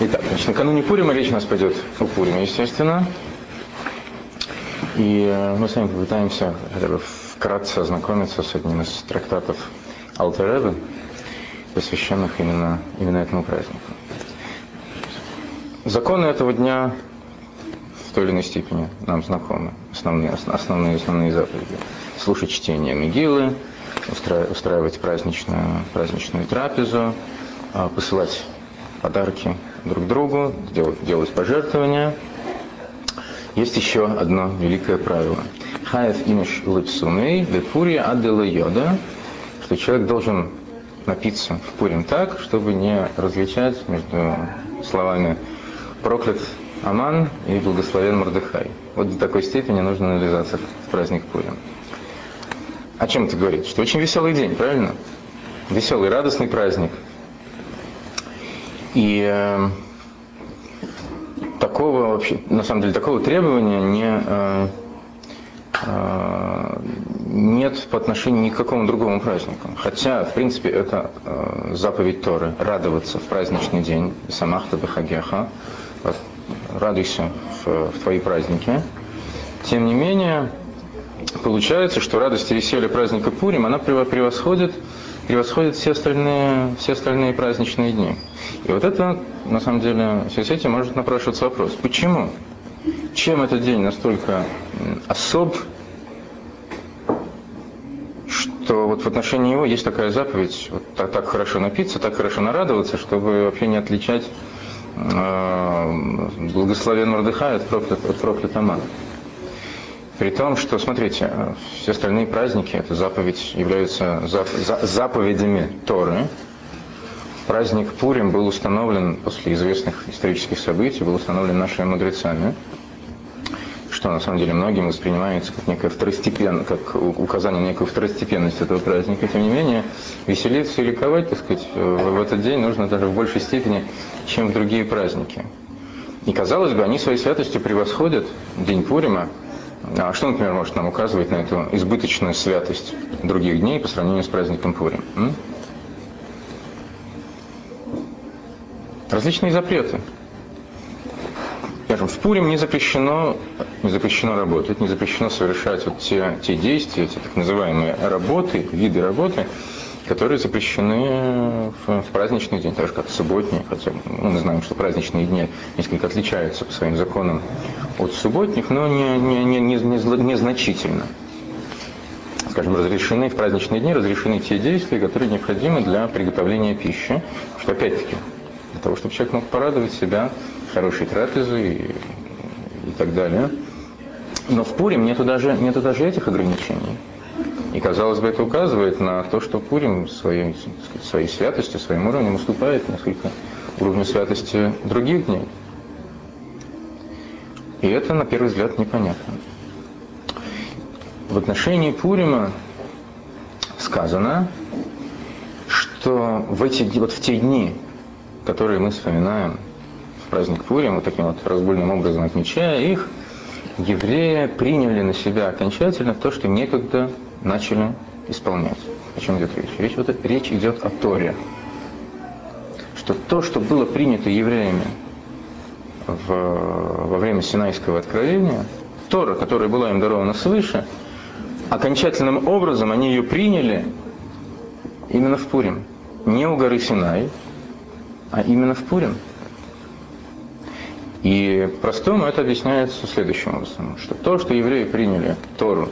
Итак, значит, накануне Пурима речь у нас пойдет о Пуриме, естественно. И э, мы с вами попытаемся хотя бы вкратце ознакомиться с одним из трактатов Алтеребе, посвященных именно, именно этому празднику. Законы этого дня в той или иной степени нам знакомы, основные, основные, основные заповеди. Слушать чтение Мигилы, устраивать праздничную, праздничную трапезу, а, посылать подарки друг другу, делать, пожертвования. Есть еще одно великое правило. Хаев имеш лыпсумей вепурия адела йода, что человек должен напиться в Пурим так, чтобы не различать между словами проклят Аман и благословен Мордыхай. Вот до такой степени нужно навязаться в праздник Пурим. О чем это говорит? Что очень веселый день, правильно? Веселый, радостный праздник – и э, такого вообще, на самом деле, такого требования не, э, э, нет по отношению ни к какому другому празднику. Хотя, в принципе, это э, заповедь Торы – радоваться в праздничный день, самахта бехагеха, радуйся в, в твои праздники. Тем не менее, получается, что радость и веселье праздника Пурим, она превосходит, превосходит все, остальные, все остальные праздничные дни. И вот это, на самом деле, в связи с этим может напрашиваться вопрос. Почему? Чем этот день настолько особ, что вот в отношении него есть такая заповедь, вот так, так хорошо напиться, так хорошо нарадоваться, чтобы вообще не отличать э, благословен Мордыхай от, проклят, от проклятого При том, что, смотрите, все остальные праздники, это заповедь, являются зап, за, заповедями Торы, Праздник Пурим был установлен после известных исторических событий, был установлен нашими мудрецами, что на самом деле многим воспринимается как некая второстепенная, как указание на некую второстепенность этого праздника. Тем не менее, веселиться и ликовать, так сказать, в этот день нужно даже в большей степени, чем в другие праздники. И казалось бы, они своей святостью превосходят День Пурима. А что, например, может нам указывать на эту избыточную святость других дней по сравнению с праздником Пурим? М? различные запреты. Скажем, в Пурим не запрещено, не запрещено работать, не запрещено совершать вот те, те действия, те так называемые работы, виды работы, которые запрещены в, в праздничный день, так же как субботние, хотя ну, мы знаем, что праздничные дни несколько отличаются по своим законам от субботних, но не, не, не, не, не, незначительно. Скажем, разрешены в праздничные дни разрешены те действия, которые необходимы для приготовления пищи, что опять-таки для того, чтобы человек мог порадовать себя хорошей трапезой и, и так далее. Но в Пурим нету даже, нету даже этих ограничений. И, казалось бы, это указывает на то, что Пурим своей, своей святостью, своим уровнем уступает несколько уровню святости других дней. И это, на первый взгляд, непонятно. В отношении Пурима сказано, что в эти, вот в те дни, которые мы вспоминаем в праздник Пурим, вот таким вот разгульным образом отмечая их, евреи приняли на себя окончательно то, что некогда начали исполнять. О чем идет речь? Речь, вот, речь идет о Торе. Что то, что было принято евреями в, во время Синайского откровения, Тора, которая была им дарована свыше, окончательным образом они ее приняли именно в Пурим. Не у горы Синай, а именно в Пурим. И простому это объясняется следующим образом, что то, что евреи приняли Тору,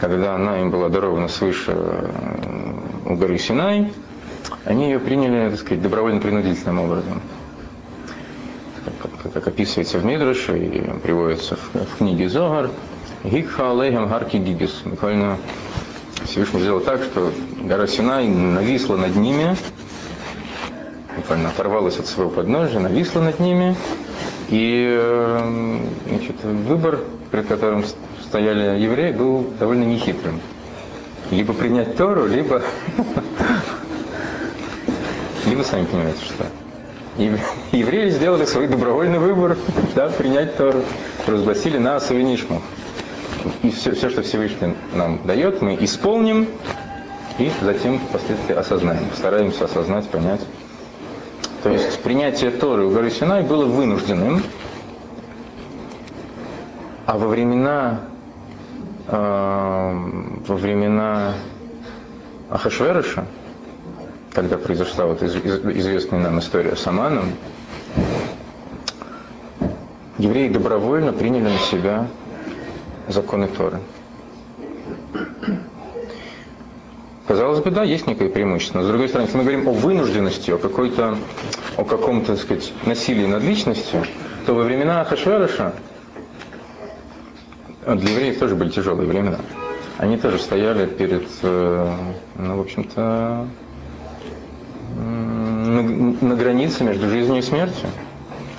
когда она им была дарована свыше э, у горы Синай, они ее приняли, так сказать, добровольно-принудительным образом. Как, как описывается в Мидраше и приводится в, в книге Зогар, Гикха алейхам гарки гигис. Буквально Всевышний сделал так, что гора Синай нависла над ними, буквально оторвалась от своего подножия, нависла над ними. И э, значит, выбор, перед которым стояли евреи, был довольно нехитрым. Либо принять Тору, либо... Либо сами понимаете, что. Евреи сделали свой добровольный выбор, да, принять Тору. Разгласили на Савинишму. И все, все, что Всевышний нам дает, мы исполним и затем впоследствии осознаем. Стараемся осознать, понять То есть принятие Торы у горы Синай было вынужденным, а во времена, во времена Ахашверыша, когда произошла вот из, из, известная нам история с Аманом, евреи добровольно приняли на себя законы Торы. Казалось бы, да, есть некое преимущество. Но с другой стороны, если мы говорим о вынужденности, о какой-то, о каком-то, так сказать, насилии над личностью, то во времена Ахашверыша для евреев тоже были тяжелые времена. Они тоже стояли перед, э, ну, в общем-то, на, границе между жизнью и смертью.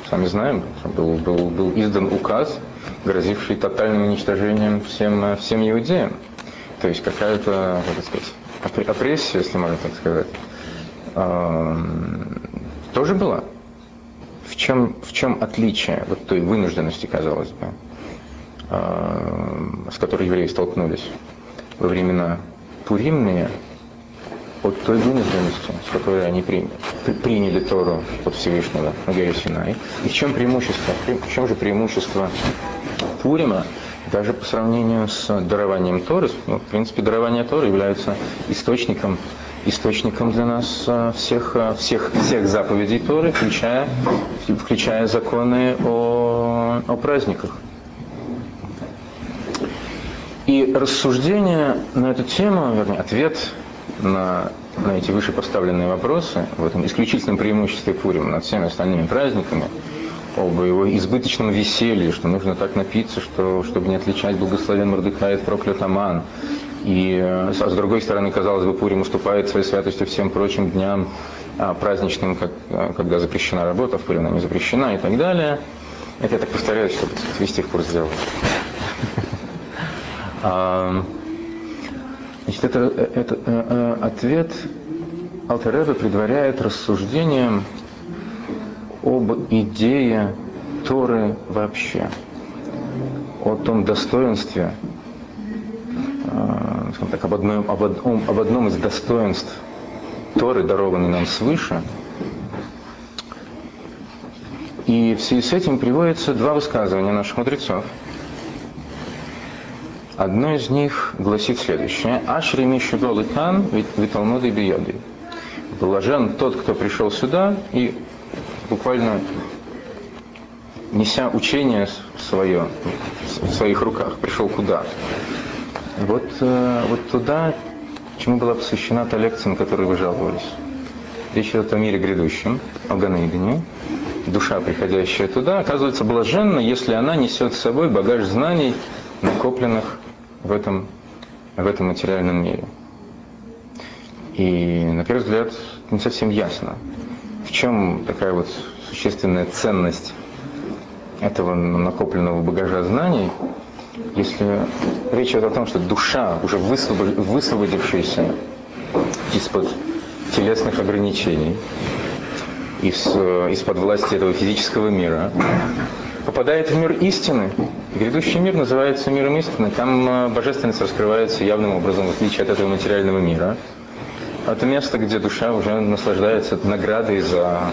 Сами знаем, был, был, был издан указ, грозивший тотальным уничтожением всем, всем иудеям. То есть какая-то, как сказать, опрессия, если можно так сказать, тоже была. В чем, в чем отличие вот той вынужденности, казалось бы, с которой евреи столкнулись во времена Пуримные от той вынужденности, с которой они приняли, приняли Тору от Всевышнего на горе Синай. И в чем преимущество? В чем же преимущество Пурима, даже по сравнению с дарованием Торы? Ну, в принципе, дарование Торы является источником, источником для нас э, всех, э, всех, всех заповедей Торы, включая, включая законы о, о праздниках. И рассуждение на эту тему, вернее, ответ на, на эти вышепоставленные вопросы, в этом исключительном преимуществе Пурима над всеми остальными праздниками, об его избыточном веселье, что нужно так напиться, что, чтобы не отличать благословен Мордыхай от проклят Аман. И а с другой стороны, казалось бы, Пурим уступает своей святостью всем прочим дням а, праздничным, как, а, когда запрещена работа, в Пурим она не запрещена и так далее. Это я так повторяю, чтобы сказать, вести в курс дела. Значит, это, это, это ответ Алтерева предваряет рассуждением об идее Торы вообще, о том достоинстве, скажем так, об одном, об, одном, об одном из достоинств Торы, дарованной нам свыше. И в связи с этим приводятся два высказывания наших мудрецов – Одно из них гласит следующее. Ашри Мишигол и Виталмуды Биоды. Блажен тот, кто пришел сюда и буквально неся учение свое в своих руках, пришел куда? Вот, э, вот туда, чему была посвящена та лекция, на которую вы жаловались. Речь идет о мире грядущем, о Ганаидене. Душа, приходящая туда, оказывается блаженна, если она несет с собой багаж знаний, накопленных в этом, в этом материальном мире. И, на первый взгляд, не совсем ясно, в чем такая вот существенная ценность этого накопленного багажа знаний, если речь идет о том, что душа, уже высвободившаяся из-под телесных ограничений, из, из-под власти этого физического мира, попадает в мир истины. Грядущий мир называется миром истины. Там э, божественность раскрывается явным образом, в отличие от этого материального мира. Это место, где душа уже наслаждается наградой за,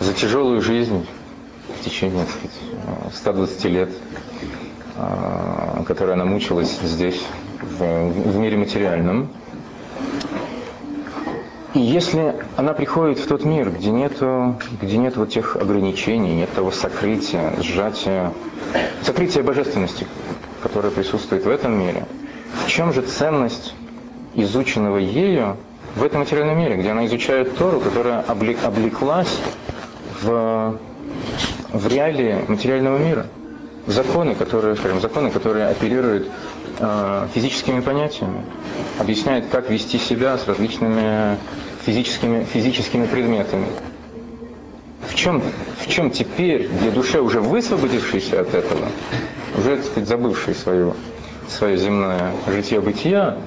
за тяжелую жизнь в течение так сказать, 120 лет, э, которой она мучилась здесь, в, в мире материальном. И если она приходит в тот мир, где нет, где нет вот тех ограничений, нет того сокрытия, сжатия, сокрытия божественности, которое присутствует в этом мире, в чем же ценность изученного ею в этом материальном мире, где она изучает Тору, которая облеклась в, в реалии материального мира? Законы, которые, скажем, законы, которые оперируют физическими понятиями, объясняют, как вести себя с различными физическими, физическими предметами. В чем, в чем теперь, для душе уже высвободившейся от этого, уже, так сказать, забывшей свое, свое земное житье-бытия,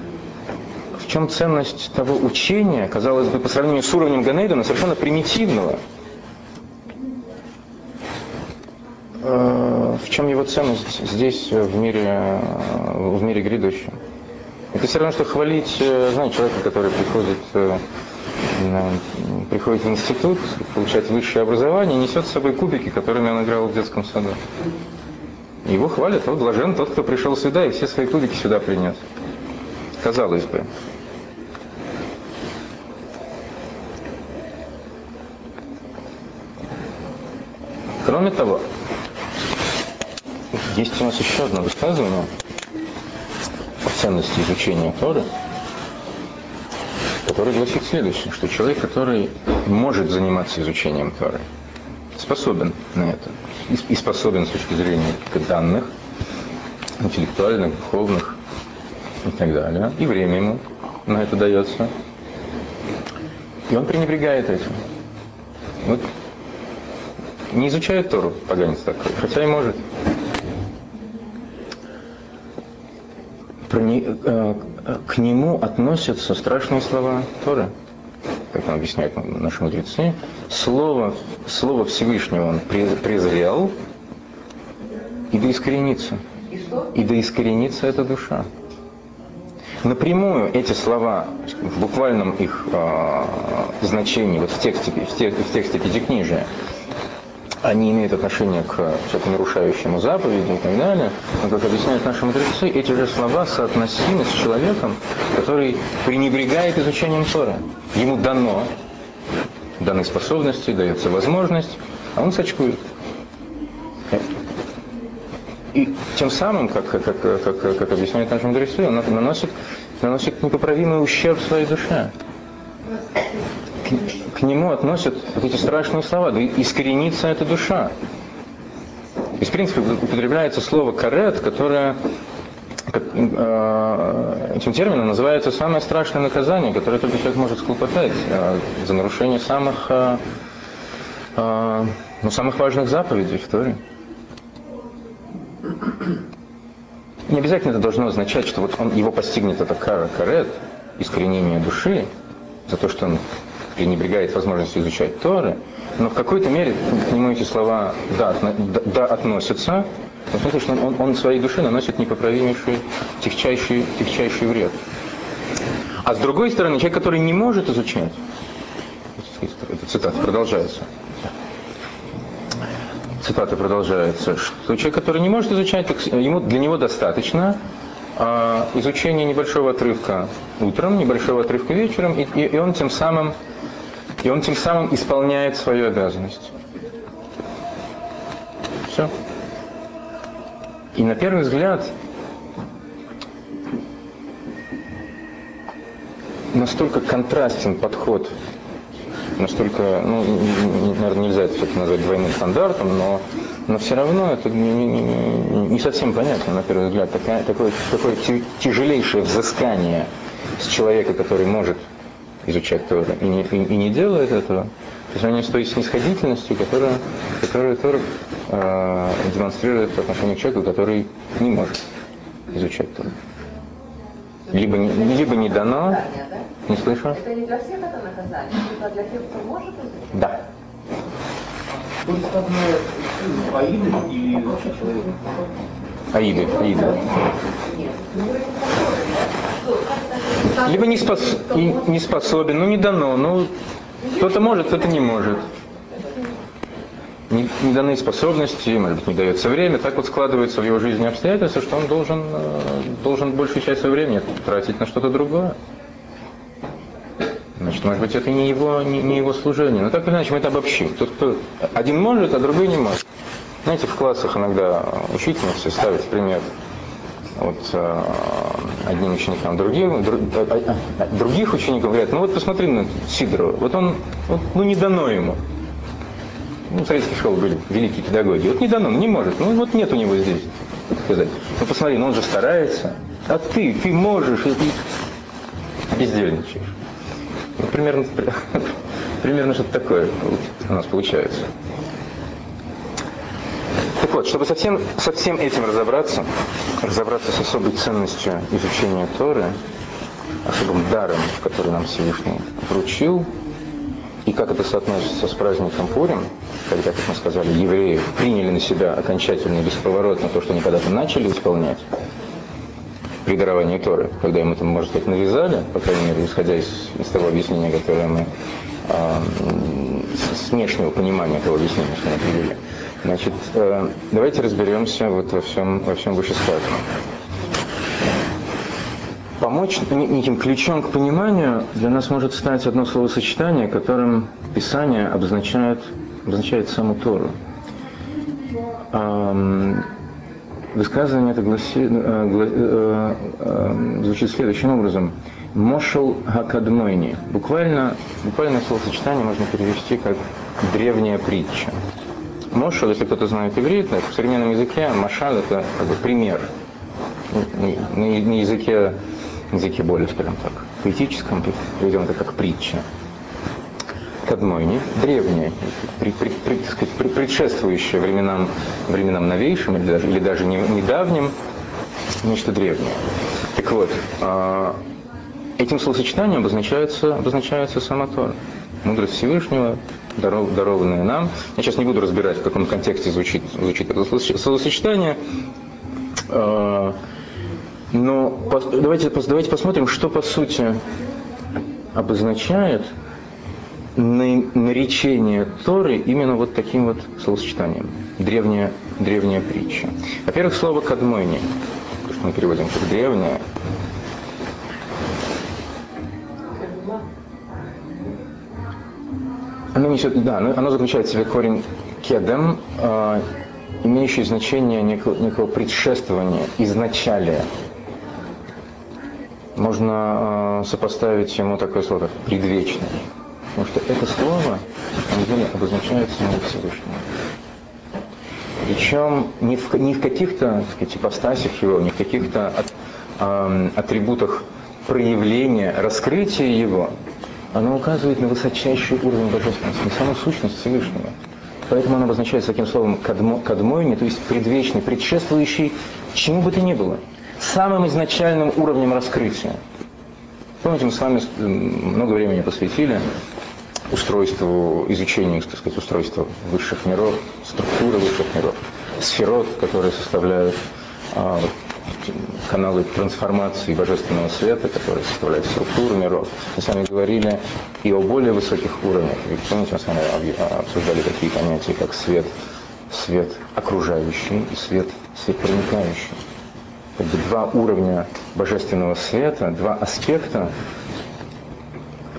в чем ценность того учения, казалось бы, по сравнению с уровнем Ганейдена, совершенно примитивного? Э, в чем его ценность здесь, в мире, в мире грядущем? Это все равно, что хвалить, э, знаете, человека, который приходит э, приходит в институт, получает высшее образование, несет с собой кубики, которыми он играл в детском саду. Его хвалят, вот блажен тот, кто пришел сюда и все свои кубики сюда принес. Казалось бы. Кроме того, есть у нас еще одно высказывание о ценности изучения Торы, которое гласит следующее, что человек, который может заниматься изучением Торы, способен на это, и способен с точки зрения данных, интеллектуальных, духовных и так далее, и время ему на это дается, и он пренебрегает этим. Вот не изучает Тору, поганец такой, хотя и может. К нему относятся страшные слова Торы, как нам объясняют наши мудрецы. Слово, слово Всевышнего он презрел, и да искоренится. И да искоренится эта душа. Напрямую эти слова в буквальном их э, значении, вот в тексте, в, тексте, в тексте Пятикнижия, они имеют отношение к нарушающему заповеди и так далее. Но, как объясняют наши мудрецы, эти же слова соотносимы с человеком, который пренебрегает изучением Тора. Ему дано, даны способности, дается возможность, а он сочкует. И тем самым, как, как, как, как, как объясняют наши мудрецы, он наносит, наносит непоправимый ущерб своей душе нему относят вот эти страшные слова, да искоренится эта душа. Есть, в принципе, употребляется слово «карет», которое э, этим термином называется самое страшное наказание, которое только человек может склопотать э, за нарушение самых, э, ну, самых важных заповедей в Торе. Не обязательно это должно означать, что вот он, его постигнет эта кара карет, искоренение души, за то, что он пренебрегает возможностью изучать Торы, но в какой-то мере к нему эти слова да, да, относятся, в смысле, что он, он своей душе наносит непоправимейший, тягчайший, тягчайший вред. А с другой стороны, человек, который не может изучать, эта цитата продолжается, цитата продолжается, что человек, который не может изучать, ему, для него достаточно а, изучения небольшого отрывка утром, небольшого отрывка вечером, и, и, и он тем самым и он тем самым исполняет свою обязанность. Все. И на первый взгляд настолько контрастен подход, настолько, ну, наверное, нельзя это все-таки назвать двойным стандартом, но, но все равно это не, не, не совсем понятно, на первый взгляд. Такое, такое, такое тяжелейшее взыскание с человека, который может изучать Тору и не, и, и не делает этого, по сравнению с той снисходительностью, которая, которую Тора э, демонстрирует по отношению к человеку, который не может изучать Тору. Либо, либо не дано, не слышу. Это не для всех это наказание, это для тех, кто может изучать? Да. Аиды или вообще человек? Аиды, аиды. Либо не, спос... не способен, ну не дано, ну кто-то может, кто-то не может. Не, не даны способности, может быть, не дается время. Так вот складывается в его жизни обстоятельства, что он должен, э, должен большую часть своего времени тратить на что-то другое. Значит, может быть, это не его, не, не его служение. Но так или иначе мы это обобщим. Тот, кто один может, а другой не может. Знаете, в классах иногда учительницы ставят пример вот э, одним ученикам, другим, друг, а, а, других учеников говорят, ну вот посмотри на Сидорова, вот он, вот, ну не дано ему. Ну, в советских школах были великие педагоги. Вот не дано, не может. Ну вот нет у него здесь, сказать. Ну посмотри, ну он же старается. А ты, ты можешь, и ты бездельничаешь. Ну, примерно, примерно что-то такое у нас получается. Вот, чтобы совсем, со всем этим разобраться, разобраться с особой ценностью изучения Торы, особым даром, который нам Всевышний вручил, и как это соотносится с праздником Пурим, когда, как мы сказали, евреи приняли на себя окончательно и бесповоротно то, что они когда-то начали исполнять, при даровании Торы, когда им это, можно сказать, навязали, по крайней мере, исходя из, из того объяснения, которое мы э, с внешнего понимания того объяснения, что мы привели. Значит, э, давайте разберемся вот во всем, во всем вышесказанном. Помочь неким ключом к пониманию для нас может стать одно словосочетание, которым Писание обозначает, обозначает саму Тору. Высказывание это гласи, э, э, звучит следующим образом. Мошел Хакадмойни. Буквально, буквально словосочетание можно перевести как древняя притча. Мошел, если кто-то знает иврит, в современном языке машал это как бы пример. На, на языке, языке более, скажем так, поэтическом, приведем это как притча кадмойни, древняя, при, при, при, сказать, предшествующая временам, временам новейшим или даже, или даже не, недавним, нечто древнее. Так вот, э, этим словосочетанием обозначается, обозначается сама Тора. Мудрость Всевышнего, даров, дарованная нам. Я сейчас не буду разбирать, в каком контексте звучит, звучит это словосочетание. Э, но давайте, давайте посмотрим, что по сути обозначает наречение Торы именно вот таким вот словосочетанием. Древняя, древняя притча. Во-первых, слово «кадмойни», то, что мы переводим как «древняя», оно несет, да, оно, заключает в себе корень кедем, э, имеющий значение некого, некого предшествования, изначалия. Можно э, сопоставить ему такое слово, как предвечный. Потому что это слово, на самом деле, обозначает самого Всевышнего. Причем не в, не в каких-то сказать, ипостасях его, не в каких-то от, э, атрибутах проявления, раскрытия его, оно указывает на высочайший уровень божественности, на саму сущность Всевышнего. Поэтому оно обозначается таким словом кадмо, кадмойни, то есть предвечный, предшествующий чему бы то ни было, самым изначальным уровнем раскрытия. Помните, мы с вами много времени посвятили устройству, изучению, так сказать, устройства высших миров, структуры высших миров, сферот, которые составляют а, каналы трансформации божественного света, которые составляют структуру миров. Мы с вами говорили и о более высоких уровнях. Ведь помните, мы с вами обсуждали такие понятия, как свет, свет окружающий и свет, свет проникающий. Как бы два уровня божественного света, два аспекта,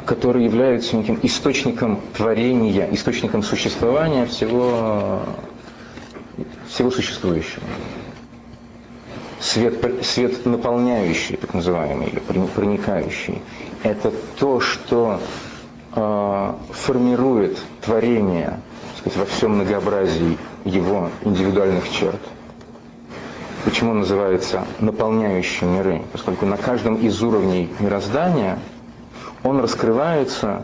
которые являются неким источником творения, источником существования всего, всего существующего. Свет, свет наполняющий, так называемый, или проникающий, это то, что э, формирует творение сказать, во всем многообразии его индивидуальных черт. Почему называется наполняющим миры? Поскольку на каждом из уровней мироздания – он раскрывается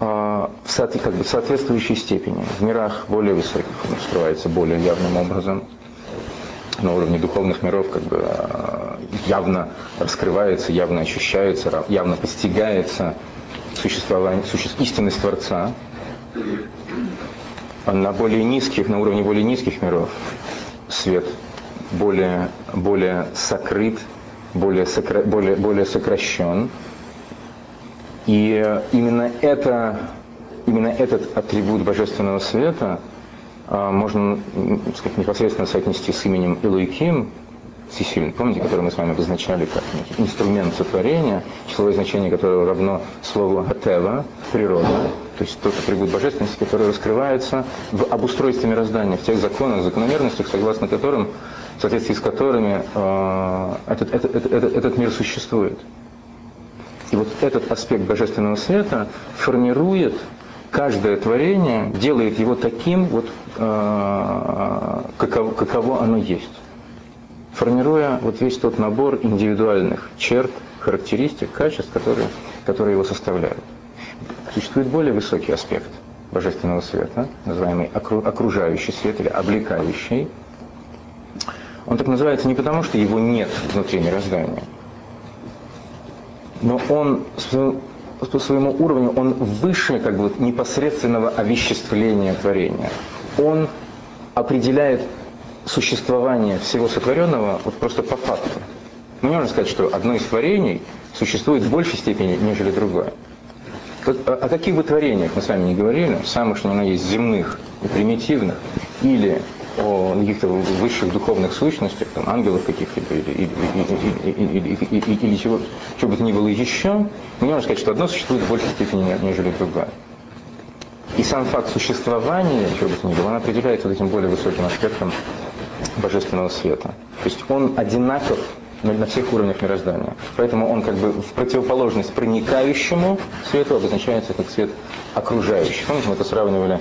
э, в соответствующей степени. В мирах более высоких он раскрывается более явным образом. На уровне духовных миров как бы э, явно раскрывается, явно ощущается, явно постигается существование, суще, истинность Творца. А на более низких, на уровне более низких миров свет более, более сокрыт, более, сокра, более, более сокращен, и именно, это, именно этот атрибут божественного света а, можно сказать, непосредственно соотнести с именем Илуиким, всесильный, помните, который мы с вами обозначали как инструмент сотворения, числовое значение которого равно слову «атева» – природа, то есть тот атрибут божественности, который раскрывается в обустройстве мироздания, в тех законах, закономерностях, согласно которым, в соответствии с которыми э, этот, этот, этот, этот мир существует. И вот этот аспект божественного света формирует каждое творение, делает его таким, вот, э, каково, каково оно есть. Формируя вот весь тот набор индивидуальных черт, характеристик, качеств, которые, которые его составляют. Существует более высокий аспект божественного света, называемый окружающий свет или облекающий. Он так называется не потому, что его нет внутри мироздания – но он по своему уровню, он выше как бы непосредственного овеществления творения. Он определяет существование всего сотворенного вот просто по факту. Мы не можем сказать, что одно из творений существует в большей степени, нежели другое. О каких бы творениях мы с вами не говорили, самых что ни на есть земных и примитивных, или о каких-то высших духовных сущностях, там, ангелов каких-либо или, или, или, или, чего, чего бы то ни было еще, мы можем сказать, что одно существует в большей степени, нежели другое. И сам факт существования, чего бы то ни было, он определяется вот этим более высоким аспектом божественного света. То есть он одинаков на всех уровнях мироздания. Поэтому он как бы в противоположность проникающему свету обозначается как свет окружающий. Помните, мы это сравнивали,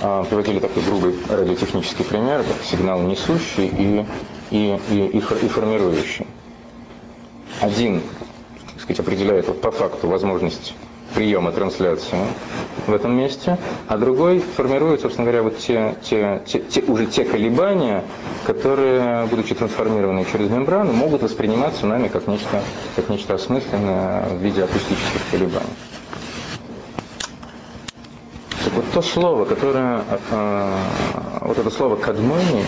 приводили такой грубый радиотехнический пример, как сигнал несущий и, и, и, и, и формирующий. Один так сказать, определяет вот по факту возможность приема трансляции в этом месте, а другой формирует, собственно говоря, вот те, те, те, те, уже те колебания, которые, будучи трансформированы через мембрану, могут восприниматься нами как нечто, как нечто осмысленное в виде акустических колебаний. Так вот то слово, которое, э, вот это слово «кадмони»,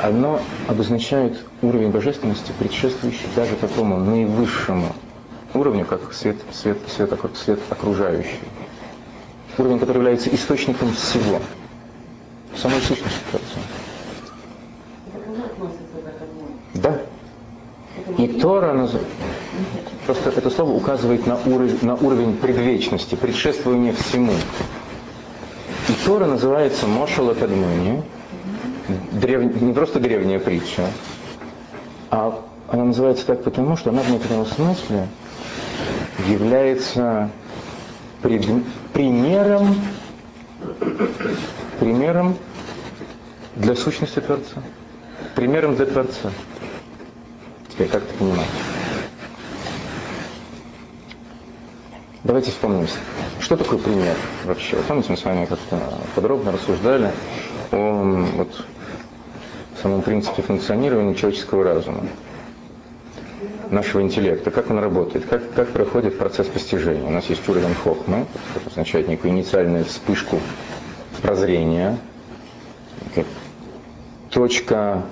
оно обозначает уровень божественности, предшествующий даже такому наивысшему уровню, как свет, свет, свет, свет окружающий. Уровень, который является источником всего, самой сущности Творца. Да. И Тора называется... Просто это слово указывает на уровень, на уровень предвечности, предшествования всему. Тора называется Мошала Кадмуни, древ... не просто древняя притча, а она называется так потому, что она в некотором смысле является пред, примером, примером для сущности Творца. Примером для Творца. Теперь как это понимать? Давайте вспомним, что такое пример вообще. Помните, мы с вами как-то подробно рассуждали о вот, самом принципе функционирования человеческого разума нашего интеллекта, как он работает, как, как проходит процесс постижения. У нас есть уровень хохмы, это означает некую инициальную вспышку прозрения, точка,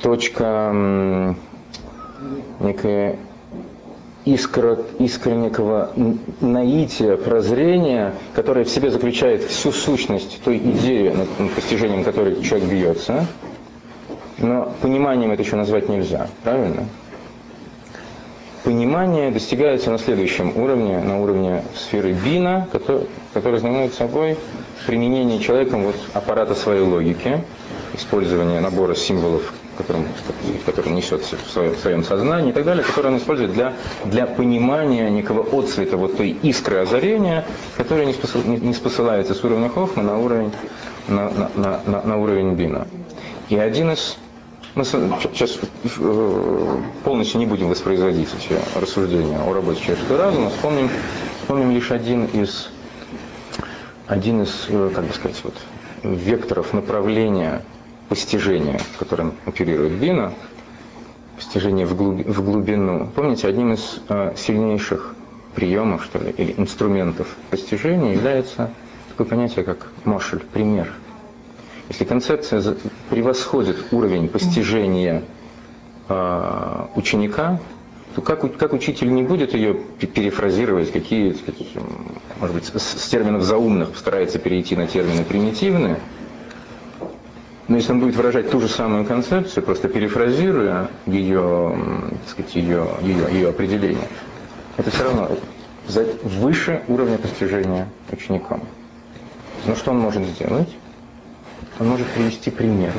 точка некая некого наития, прозрения, которое в себе заключает всю сущность той идеи, над постижением которой человек бьется. Но пониманием это еще назвать нельзя, правильно? понимание достигается на следующем уровне, на уровне сферы бина, который, который знаменует собой применение человеком вот аппарата своей логики, использование набора символов, которым, который несет в своем, в своем сознании и так далее, который он использует для, для понимания некого отцвета вот той искры озарения, которая не, спосыл, не, не спосылается с уровня Хофма на уровень, на, на, на, на уровень бина. И один из мы сейчас э, полностью не будем воспроизводить эти рассуждения о работе человеческого разума. Вспомним, вспомним лишь один из, один из, э, как бы сказать, вот, векторов направления постижения, которым оперирует Бина, постижение в, глуб, в глубину. Помните, одним из э, сильнейших приемов, что ли, или инструментов постижения является такое понятие, как мошель, пример – если концепция превосходит уровень постижения э, ученика, то как, как учитель не будет ее перефразировать, какие, какие может быть, с, терминов заумных старается перейти на термины примитивные, но если он будет выражать ту же самую концепцию, просто перефразируя ее, так сказать, ее, ее, ее определение, это все равно выше уровня постижения учеником. Но что он может сделать? он может привести пример.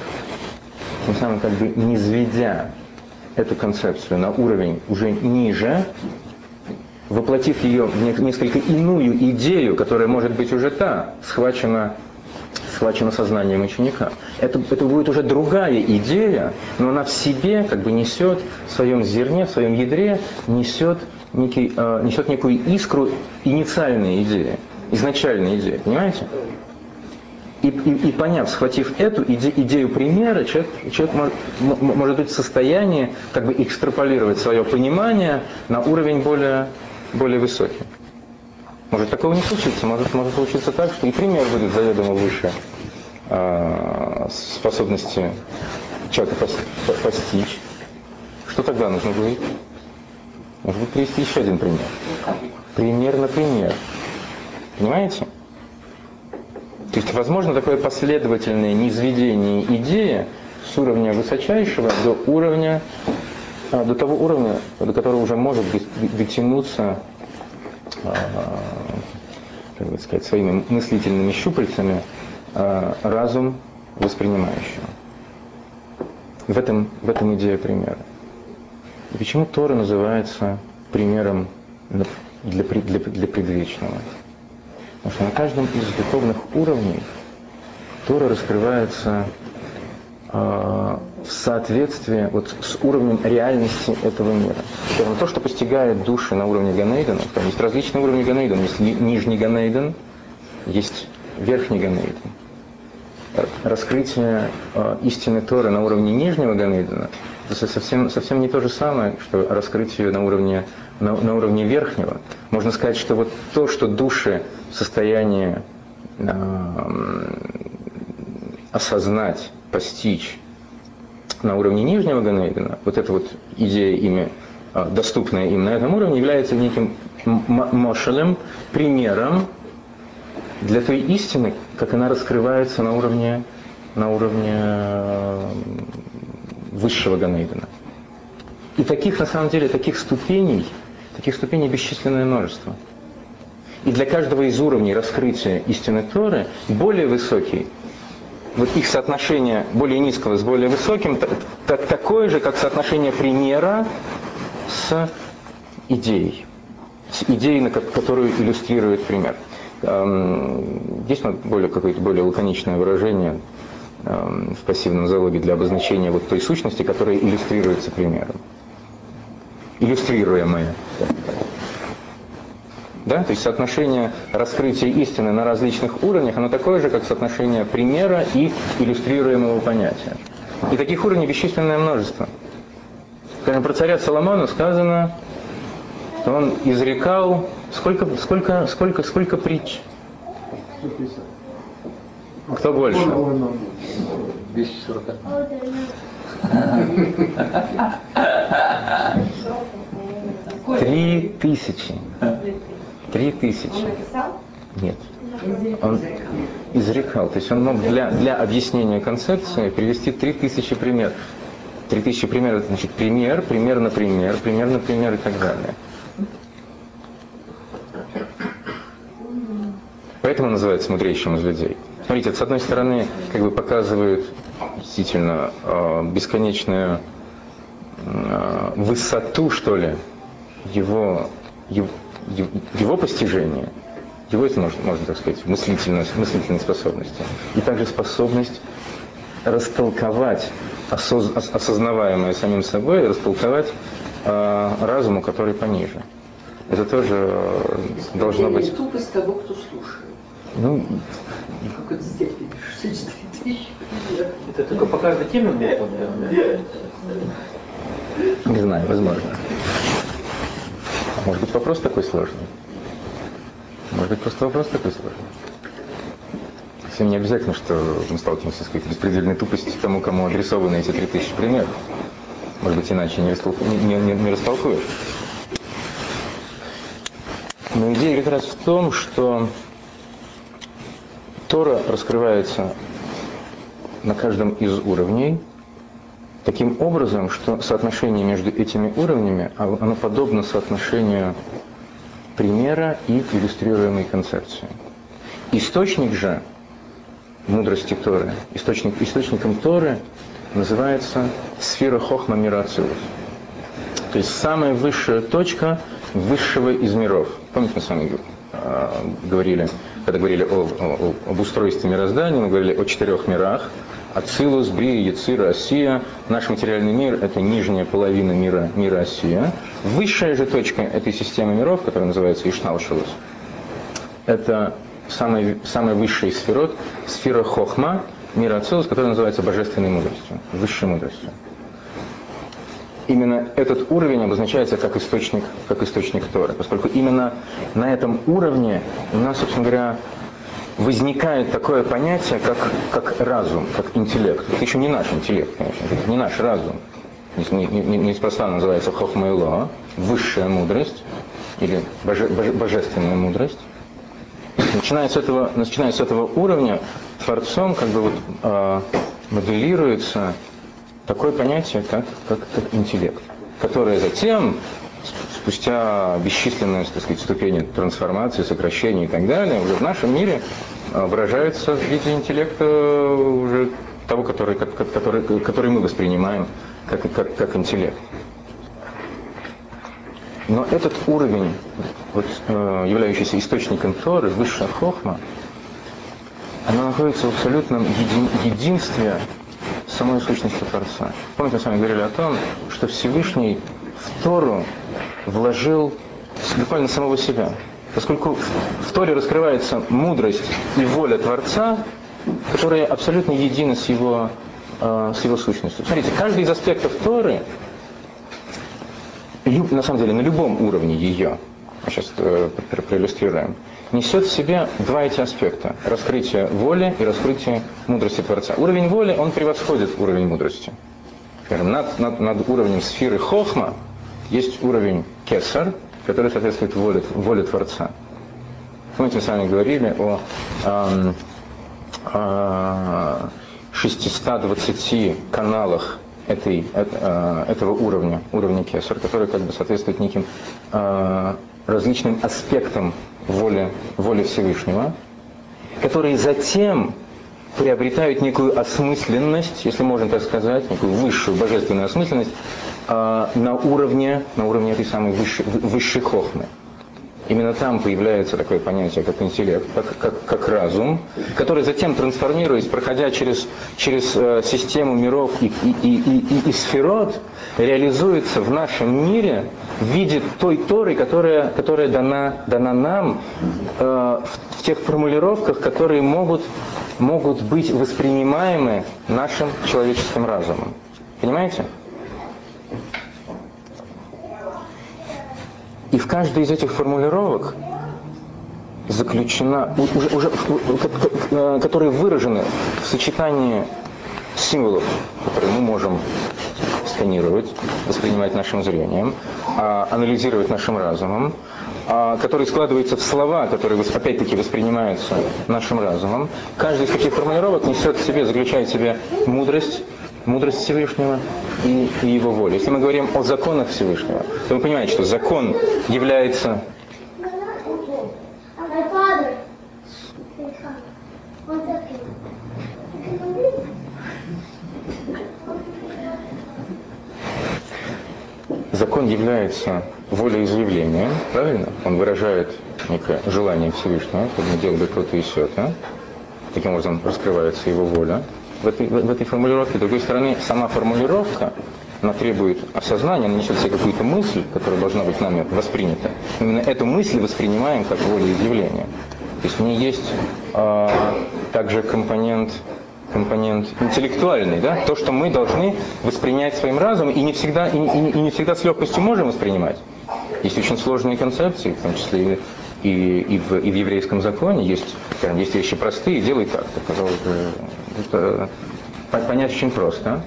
Тем самым как бы не сведя эту концепцию на уровень уже ниже, воплотив ее в несколько иную идею, которая может быть уже та, схвачена, схвачена сознанием ученика. Это, это будет уже другая идея, но она в себе как бы несет в своем зерне, в своем ядре, несет, некий, э, несет некую искру инициальной идеи, изначальной идеи. Понимаете? И, и, и поняв, схватив эту иде, идею примера, человек, человек может, может быть в состоянии как бы экстраполировать свое понимание на уровень более, более высокий. Может такого не случиться, может, может случиться так, что и пример будет заведомо выше э, способности человека постичь, Что тогда нужно будет? Может быть, привести еще один пример. Пример на пример. Понимаете? То есть возможно такое последовательное низведение идеи с уровня высочайшего до уровня, а, до того уровня, до которого уже может дотянуться, а, как бы сказать, своими мыслительными щупальцами а, разум воспринимающего. В этом, в этом идея примера. И почему Тора называется примером для, для, для, предвечного? Потому что на каждом из духовных уровней Тора раскрывается в соответствии вот с уровнем реальности этого мира. То, что постигает души на уровне Ганейдена, там есть различные уровни Ганейдена. Есть нижний Ганейден, есть верхний Ганейден. Раскрытие э, истины Торы на уровне нижнего Ганейдена это совсем, совсем не то же самое, что раскрытие на уровне, на, на уровне верхнего. Можно сказать, что вот то, что души в состоянии э, осознать, постичь на уровне нижнего Ганейдена, вот эта вот идея ими, э, доступная им на этом уровне, является неким мошелем, примером для той истины, как она раскрывается на уровне, на уровне высшего Ганейдена. И таких, на самом деле, таких ступеней, таких ступеней бесчисленное множество. И для каждого из уровней раскрытия истины Торы более высокий, вот их соотношение более низкого с более высоким, так, такое же, как соотношение примера с идеей, с идеей, которую иллюстрирует пример. Здесь более какое-то более лаконичное выражение в пассивном залоге для обозначения вот той сущности, которая иллюстрируется примером. Иллюстрируемая. Да? То есть соотношение раскрытия истины на различных уровнях, оно такое же, как соотношение примера и иллюстрируемого понятия. И таких уровней бесчисленное множество. Скажем, про царя Соломона сказано, что он изрекал сколько, сколько, сколько, сколько притч? 150. Кто больше? 240. Три тысячи. Три тысячи. Нет. Он изрекал. То есть он мог для, для объяснения концепции привести три тысячи примеров. Три тысячи примеров, значит, пример, пример на пример, пример на пример и так далее. Поэтому называется мудрейшим из людей. Смотрите, с одной стороны, как бы показывают действительно э, бесконечную э, высоту, что ли, его, его, его постижения, его это можно, можно так сказать, мыслительность, мыслительной способности. И также способность растолковать осоз, осознаваемое самим собой, растолковать э, разуму, который пониже. Это тоже э, должно быть... Это тупость того, кто слушает. Ну, в какой-то степени. 64 тысячи. Это только по каждой теме могут, Не знаю, возможно. Может быть вопрос такой сложный? Может быть просто вопрос такой сложный? Совсем не обязательно, что мы сталкиваемся с какой-то беспредельной тупостью тому, кому адресованы эти 3000 примеров. Может быть, иначе не, растолку... не, не, не растолкуешь. Но идея как раз в том, что Тора раскрывается на каждом из уровней таким образом, что соотношение между этими уровнями, а оно подобно соотношению примера и иллюстрируемой концепции. Источник же мудрости Торы, источник, источником Торы называется сфера Хохма Мирациус. То есть самая высшая точка высшего из миров. Помните, мы с вами э, говорили когда говорили о, о, об устройстве мироздания, мы говорили о четырех мирах. Ацилус, Брия, Яцира, Осия. Наш материальный мир – это нижняя половина мира, мира Осия. Высшая же точка этой системы миров, которая называется Ишналшилус, это самая высшая из сферот, сфера Хохма, мира Ацилус, которая называется божественной мудростью, высшей мудростью именно этот уровень обозначается как источник, как источник Торы, поскольку именно на этом уровне у нас, собственно говоря, возникает такое понятие, как, как разум, как интеллект. Это еще не наш интеллект, конечно, это не наш разум. неспроста называется хохмайло, высшая мудрость или боже, боже, божественная мудрость. Начиная с этого, начиная с этого уровня, Творцом как бы вот, э, моделируется такое понятие, как, как, как интеллект, которое затем, спустя бесчисленные так сказать, ступени трансформации, сокращения и так далее, уже в нашем мире а, выражается в виде интеллекта уже того, который, который, который мы воспринимаем как, как, как интеллект. Но этот уровень, вот, э, являющийся источником Торы, высшая хохма, она находится в абсолютном един, единстве самой сущности Творца. Помните, мы с вами говорили о том, что Всевышний в Тору вложил буквально самого себя. Поскольку в Торе раскрывается мудрость и воля Творца, которые абсолютно едины с его, э, с его сущностью. Смотрите, каждый из аспектов Торы, на самом деле на любом уровне ее, сейчас э, проиллюстрируем, несет в себе два эти аспекта. Раскрытие воли и раскрытие мудрости Творца. Уровень воли, он превосходит уровень мудрости. Скажем, над, над, над уровнем сферы Хохма есть уровень Кесар, который соответствует воле, воле Творца. Помните, мы с вами говорили о эм, 620 каналах этой, э, этого уровня, уровня кесар, который как бы соответствует неким э, различным аспектам воли, воли Всевышнего, которые затем приобретают некую осмысленность, если можно так сказать, некую высшую божественную осмысленность э, на уровне, на уровне этой самой высшей, высшей хохмы. Именно там появляется такое понятие, как интеллект, как, как, как разум, который затем, трансформируясь, проходя через, через э, систему миров и, и, и, и, и сферот, реализуется в нашем мире в виде той Торы, которая, которая дана, дана нам э, в, в тех формулировках, которые могут, могут быть воспринимаемы нашим человеческим разумом. Понимаете? И в каждой из этих формулировок заключена, уже, уже, э, которые выражены в сочетании символов, которые мы можем сканировать, воспринимать нашим зрением, а, анализировать нашим разумом, а, которые складываются в слова, которые опять-таки воспринимаются нашим разумом. Каждый из таких формулировок несет в себе, заключает в себе мудрость, мудрость Всевышнего и, его воля. Если мы говорим о законах Всевышнего, то вы понимаете, что закон является Закон является волеизъявлением, правильно? Он выражает некое желание Всевышнего, чтобы мы делали и сё-то. Таким образом раскрывается его воля в этой, в этой формулировке. С другой стороны, сама формулировка, она требует осознания, она несет себе какую-то мысль, которая должна быть нами воспринята. Именно эту мысль воспринимаем как волеизъявление. То есть в ней есть э, также компонент компонент интеллектуальный, да, то, что мы должны воспринять своим разумом и не всегда, и, и, и не всегда с легкостью можем воспринимать. Есть очень сложные концепции, в том числе и, и, в, и в еврейском законе есть, есть вещи простые, делай так казалось бы, это понять очень просто.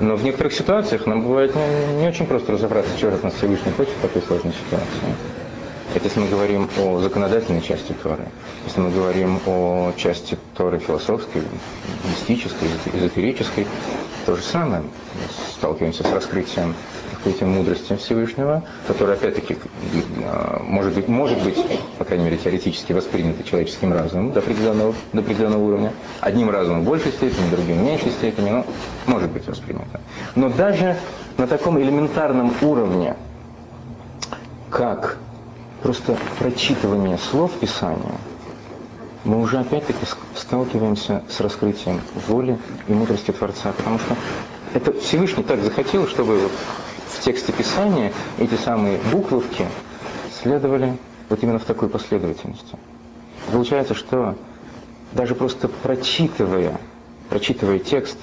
Но в некоторых ситуациях нам бывает не, не очень просто разобраться, что от нас Всевышний хочет в такой сложной ситуации. Это если мы говорим о законодательной части Торы, если мы говорим о части Торы философской, мистической, эзотерической, то же самое. Сталкиваемся с раскрытием, раскрытием мудрости Всевышнего, которая, опять-таки, а, может быть, может быть, по крайней мере, теоретически воспринята человеческим разумом до определенного, до определенного уровня. Одним разумом в большей степени, другим в меньшей степени, но может быть воспринята. Но даже на таком элементарном уровне, как просто прочитывание слов Писания, мы уже опять-таки сталкиваемся с раскрытием воли и мудрости Творца, потому что это Всевышний так захотел, чтобы вот в тексте Писания эти самые буковки следовали вот именно в такой последовательности. Получается, что даже просто прочитывая, прочитывая текст,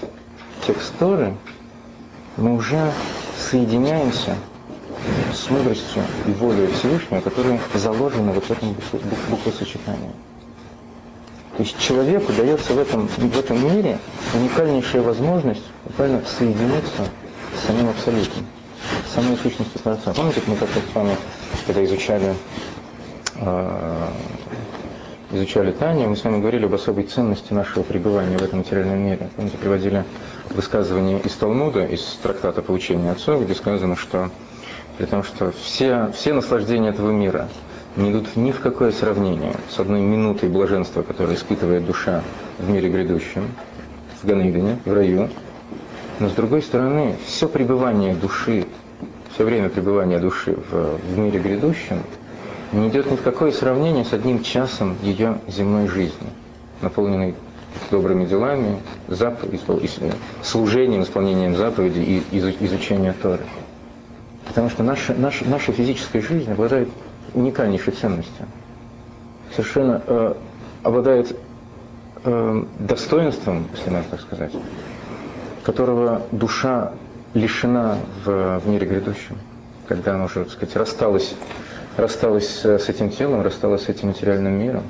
текст Торы, мы уже соединяемся с мудростью и волей Всевышнего, которые заложены вот в этом буквосочетании. То есть человеку дается в этом, в этом мире уникальнейшая возможность буквально соединиться самим абсолютом, самой сущностью Творца. Помните, мы как-то с вами, когда изучали э, изучали Таню, мы с вами говорили об особой ценности нашего пребывания в этом материальном мире. Помните, приводили высказывание из Талмуда, из трактата «Поучения отцов», где сказано, что при том, что все, все наслаждения этого мира не идут ни в какое сравнение с одной минутой блаженства, которое испытывает душа в мире грядущем, в Ганейдене, в раю. Но с другой стороны, все пребывание души, все время пребывания души в, в мире грядущем не идет ни в какое сравнение с одним часом ее земной жизни, наполненной добрыми делами, зап... служением, исполнением заповедей и изучением Торы. Потому что наша, наша, наша физическая жизнь обладает уникальнейшей ценностью. Совершенно э, обладает э, достоинством, если можно так сказать, которого душа лишена в, в мире грядущем, когда она уже, так сказать, рассталась, рассталась с этим телом, рассталась с этим материальным миром.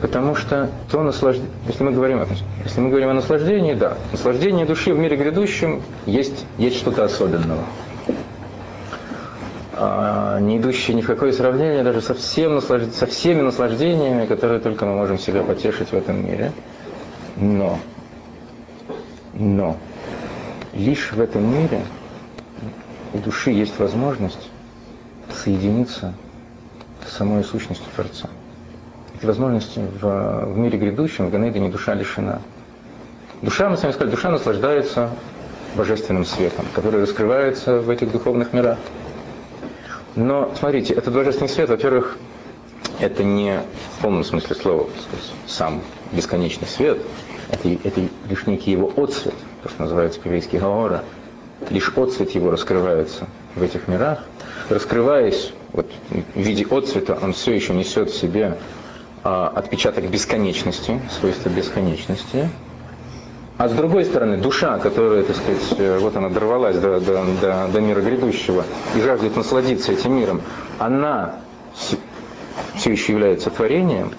Потому что то наслаждение, если мы говорим если мы говорим о наслаждении, да, наслаждение души в мире грядущем есть, есть что-то особенного. А, не идущее ни в какое сравнение даже со, всем наслаж... со всеми наслаждениями, которые только мы можем себя потешить в этом мире. Но, но, лишь в этом мире у души есть возможность соединиться с самой сущностью Творца. Этой возможности в, в мире грядущем, в Ганейдене, душа лишена. Душа, мы с вами сказали, душа наслаждается божественным светом, который раскрывается в этих духовных мирах. Но, смотрите, этот божественный свет, во-первых, это не в полном смысле слова, сказать, сам бесконечный свет, это, это лишь некий его отцвет, то, что называется по-еврейски гаора, лишь отцвет его раскрывается в этих мирах. Раскрываясь вот, в виде отцвета, он все еще несет в себе а, отпечаток бесконечности, свойства бесконечности. А с другой стороны, душа, которая, так сказать, вот она дорвалась до, до, до, до мира грядущего и жаждет насладиться этим миром, она все еще является творением.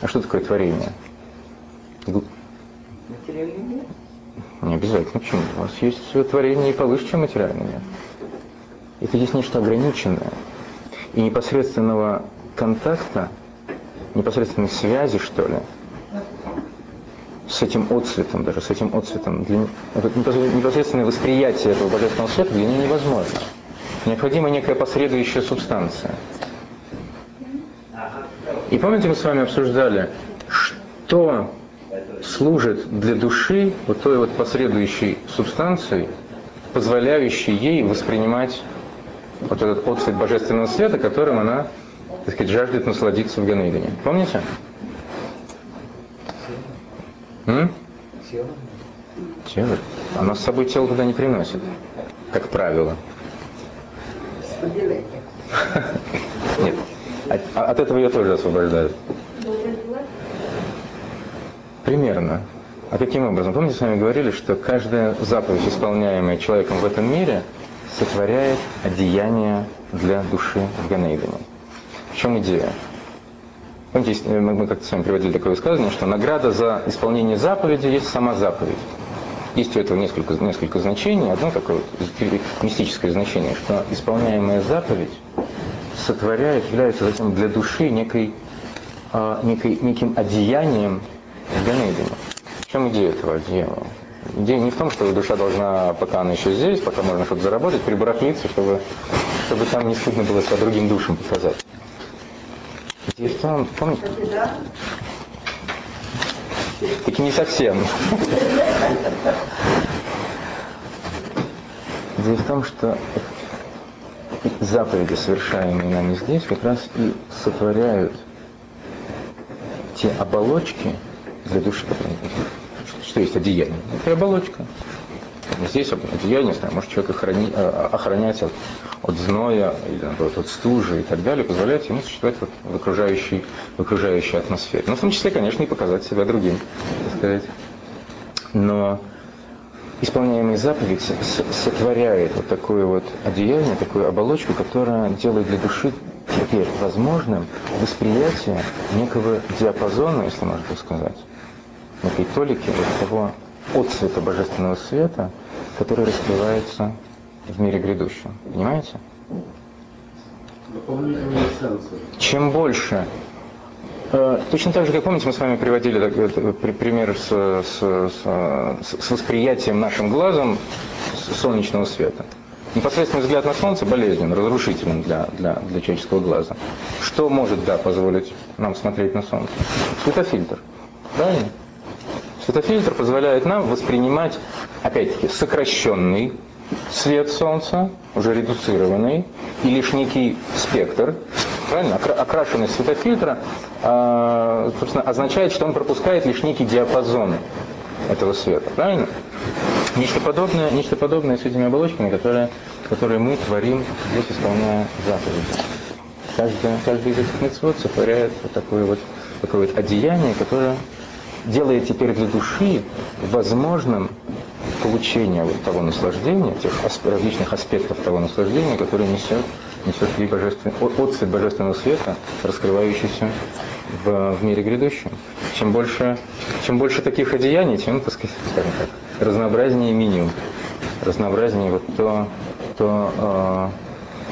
А что такое творение? Материальный мир? Не обязательно. Почему? У вас есть творение и повыше, чем материальный мир. Это есть нечто ограниченное. И непосредственного контакта, непосредственной связи, что ли, с этим отцветом, даже с этим отцветом, для, непосредственное восприятие этого божественного света для нее невозможно. Необходима некая посредующая субстанция. И помните, мы с вами обсуждали, что служит для души вот той вот посредующей субстанцией, позволяющей ей воспринимать вот этот отцвет божественного света, которым она, так сказать, жаждет насладиться в Ганейдене. Помните? М? Тело. Тело. Оно с собой тело туда не приносит, как правило. Нет. От этого ее тоже освобождают. Примерно. А каким образом? Помните, с вами говорили, что каждая заповедь, исполняемая человеком в этом мире, сотворяет одеяние для души в Ганейдене. В чем идея? Помните, мы как-то с вами приводили такое высказывание, что награда за исполнение заповеди есть сама заповедь. Есть у этого несколько, несколько значений. Одно такое вот мистическое значение, что исполняемая заповедь сотворяет, является затем для души некой, а, некой, неким одеянием в Ганейдене. В чем идея этого одеяния? Идея не в том, что душа должна, пока она еще здесь, пока можно что-то заработать, прибарахлиться, чтобы, чтобы там не стыдно было себя другим душам показать. Идея в том, помните? Так не совсем. Дело в том, что заповеди, совершаемые нами здесь, как раз и сотворяют те оболочки, для души. Что есть одеяние? Это оболочка. Здесь одеяние, знаю, может человек охрани, э, охранять от, от зноя, наоборот, от стужи и так далее, позволяет ему существовать в, окружающей, в окружающей атмосфере. Но в том числе, конечно, и показать себя другим, так сказать. Но исполняемый заповедь сотворяет вот такое вот одеяние, такую оболочку, которая делает для души теперь возможным восприятие некого диапазона, если можно так сказать, некой толики вот того отцвета божественного света, который раскрывается в мире грядущем. Понимаете? Чем больше Э, точно так же, как помните, мы с вами приводили пример с, с, с, с восприятием нашим глазом солнечного света. Непосредственный взгляд на Солнце болезнен, разрушителен для, для, для человеческого глаза. Что может, да, позволить нам смотреть на Солнце? Светофильтр. Правильно? Светофильтр позволяет нам воспринимать, опять-таки, сокращенный свет Солнца, уже редуцированный, и лишь некий спектр, правильно, окрашенность светофильтра, э, собственно, означает, что он пропускает лишь некий диапазон этого света, правильно? Нечто подобное, нечто подобное с этими оболочками, которые, которые мы творим здесь, исполняя заповеди. Каждый, каждый из этих митцвот сотворяет вот такое вот, такое вот одеяние, которое делает теперь для души возможным получение вот того наслаждения, тех различных аспектов того наслаждения, которое несет, несет ли божествен... божественного света, раскрывающийся в, в мире грядущем. Чем больше, чем больше таких одеяний, тем, так сказать, скажем так, разнообразнее минимум, разнообразнее вот то, то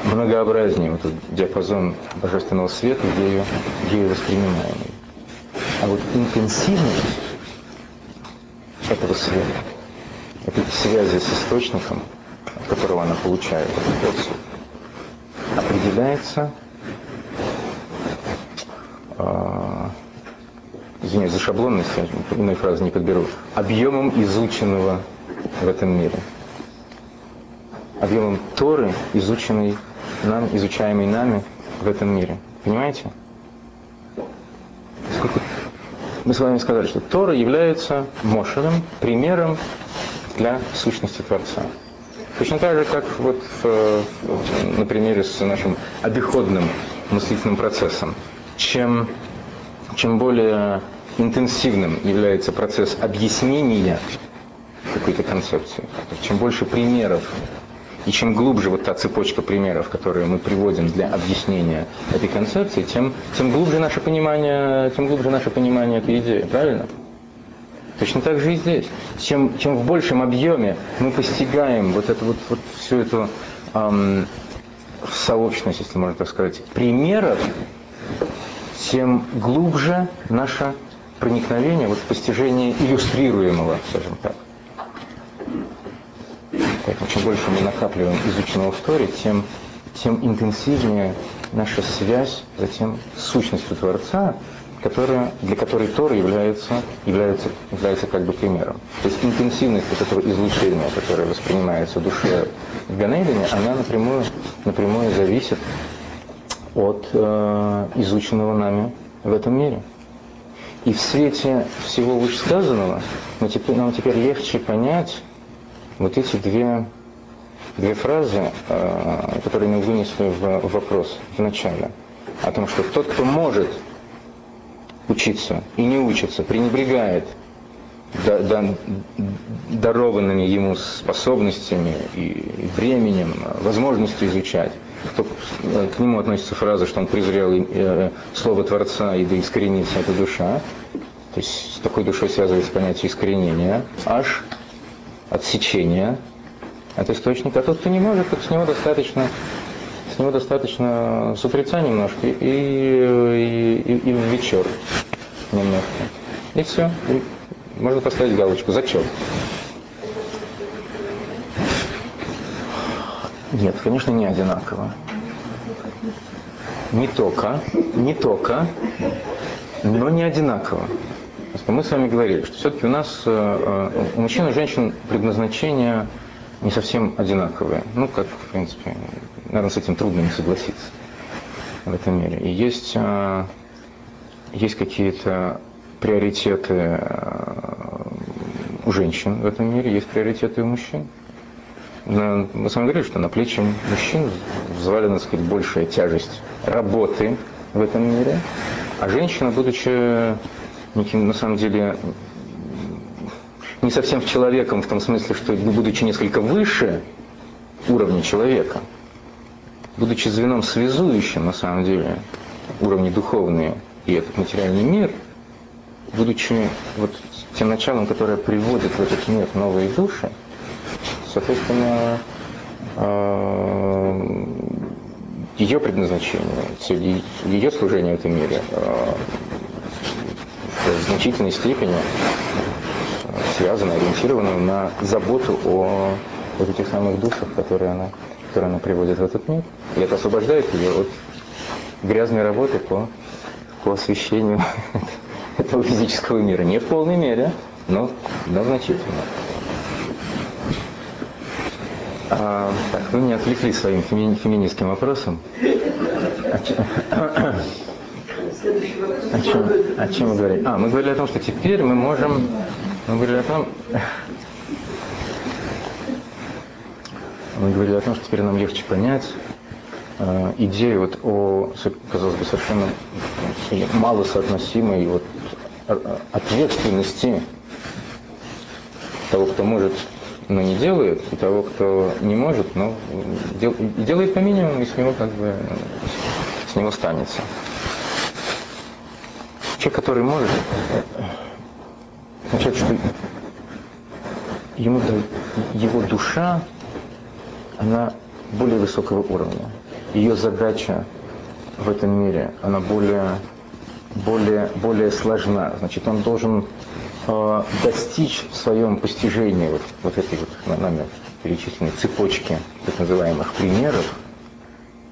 э, многообразнее вот этот диапазон божественного света, ею, ею воспринимаемый. А вот интенсивность этого света, этой связи с источником, от которого она получает отсвет, определяется, э, извиняюсь за шаблонность, иной фразы не подберу, объемом изученного в этом мире. Объемом Торы, изученной нам, изучаемой нами в этом мире. Понимаете? Сколько мы с вами сказали, что Тора является Мошером, примером для сущности Творца. Точно так же, как вот в, на примере с нашим обиходным мыслительным процессом. Чем, чем более интенсивным является процесс объяснения какой-то концепции, чем больше примеров и чем глубже вот та цепочка примеров, которые мы приводим для объяснения этой концепции, тем, тем глубже наше понимание, тем глубже наше понимание этой идеи, правильно? Точно так же и здесь. Чем, чем в большем объеме мы постигаем вот эту вот, вот всю эту эм, сообщность, если можно так сказать, примеров, тем глубже наше проникновение вот в постижение иллюстрируемого, скажем так. Поэтому чем больше мы накапливаем изученного в Торе, тем, тем интенсивнее наша связь затем с сущностью Творца, которая, для которой Тора является, является, является как бы примером. То есть интенсивность вот этого излучения, которое воспринимается душе в Ганейдене, она напрямую, напрямую зависит от э, изученного нами в этом мире. И в свете всего вышесказанного мы теперь, нам теперь легче понять, вот эти две, две фразы, э, которые мы вынесли в вопрос в начале, о том, что тот, кто может учиться и не учится, пренебрегает дарованными ему способностями и временем, возможностью изучать. Кто, э, к нему относится фраза, что он презрел э, слово Творца и да искоренится эта душа. То есть с такой душой связывается понятие искоренения. Аж отсечения от источника, а тот, кто не может, так с него достаточно с него достаточно с немножко и, и, и, и вечер немножко. И все. И можно поставить галочку. Зачет. Нет, конечно, не одинаково. Не только, не только, но не одинаково. Мы с вами говорили, что все-таки у нас э, э, у мужчин и женщин предназначение не совсем одинаковое. Ну, как, в принципе, наверное, с этим трудно не согласиться в этом мире. И есть, э, есть какие-то приоритеты у женщин в этом мире, есть приоритеты у мужчин. Мы с вами говорили, что на плечи мужчин взвалена, так сказать, большая тяжесть работы в этом мире, а женщина, будучи неким, на самом деле, не совсем человеком в том смысле, что будучи несколько выше уровня человека, будучи звеном связующим, на самом деле, уровни духовные и этот материальный мир, будучи вот тем началом, которое приводит в этот мир новые души, соответственно, э, ее предназначение, ее служения в этом мире э, в значительной степени связано, ориентировано на заботу о вот этих самых душах, которые она, которые она приводит в этот мир. И это освобождает ее от грязной работы по, по освещению этого физического мира. Не в полной мере, но, но значительно. А, так, вы меня отвлекли своим феми, феминистским вопросом. О, чем, о, чем, мы говорили? А, мы говорили о том, что теперь мы можем... Мы говорили о том... Мы говорили о том, что теперь нам легче понять э, идею вот о, казалось бы, совершенно малосоотносимой вот, ответственности того, кто может но не делает, и того, кто не может, но дел, делает по минимуму, и с него как бы с него станется. Человек, который может, означает, что ему его душа, она более высокого уровня. Ее задача в этом мире, она более, более, более сложна. Значит, он должен э, достичь в своем постижении вот, вот этой вот нами перечисленной цепочки так называемых примеров,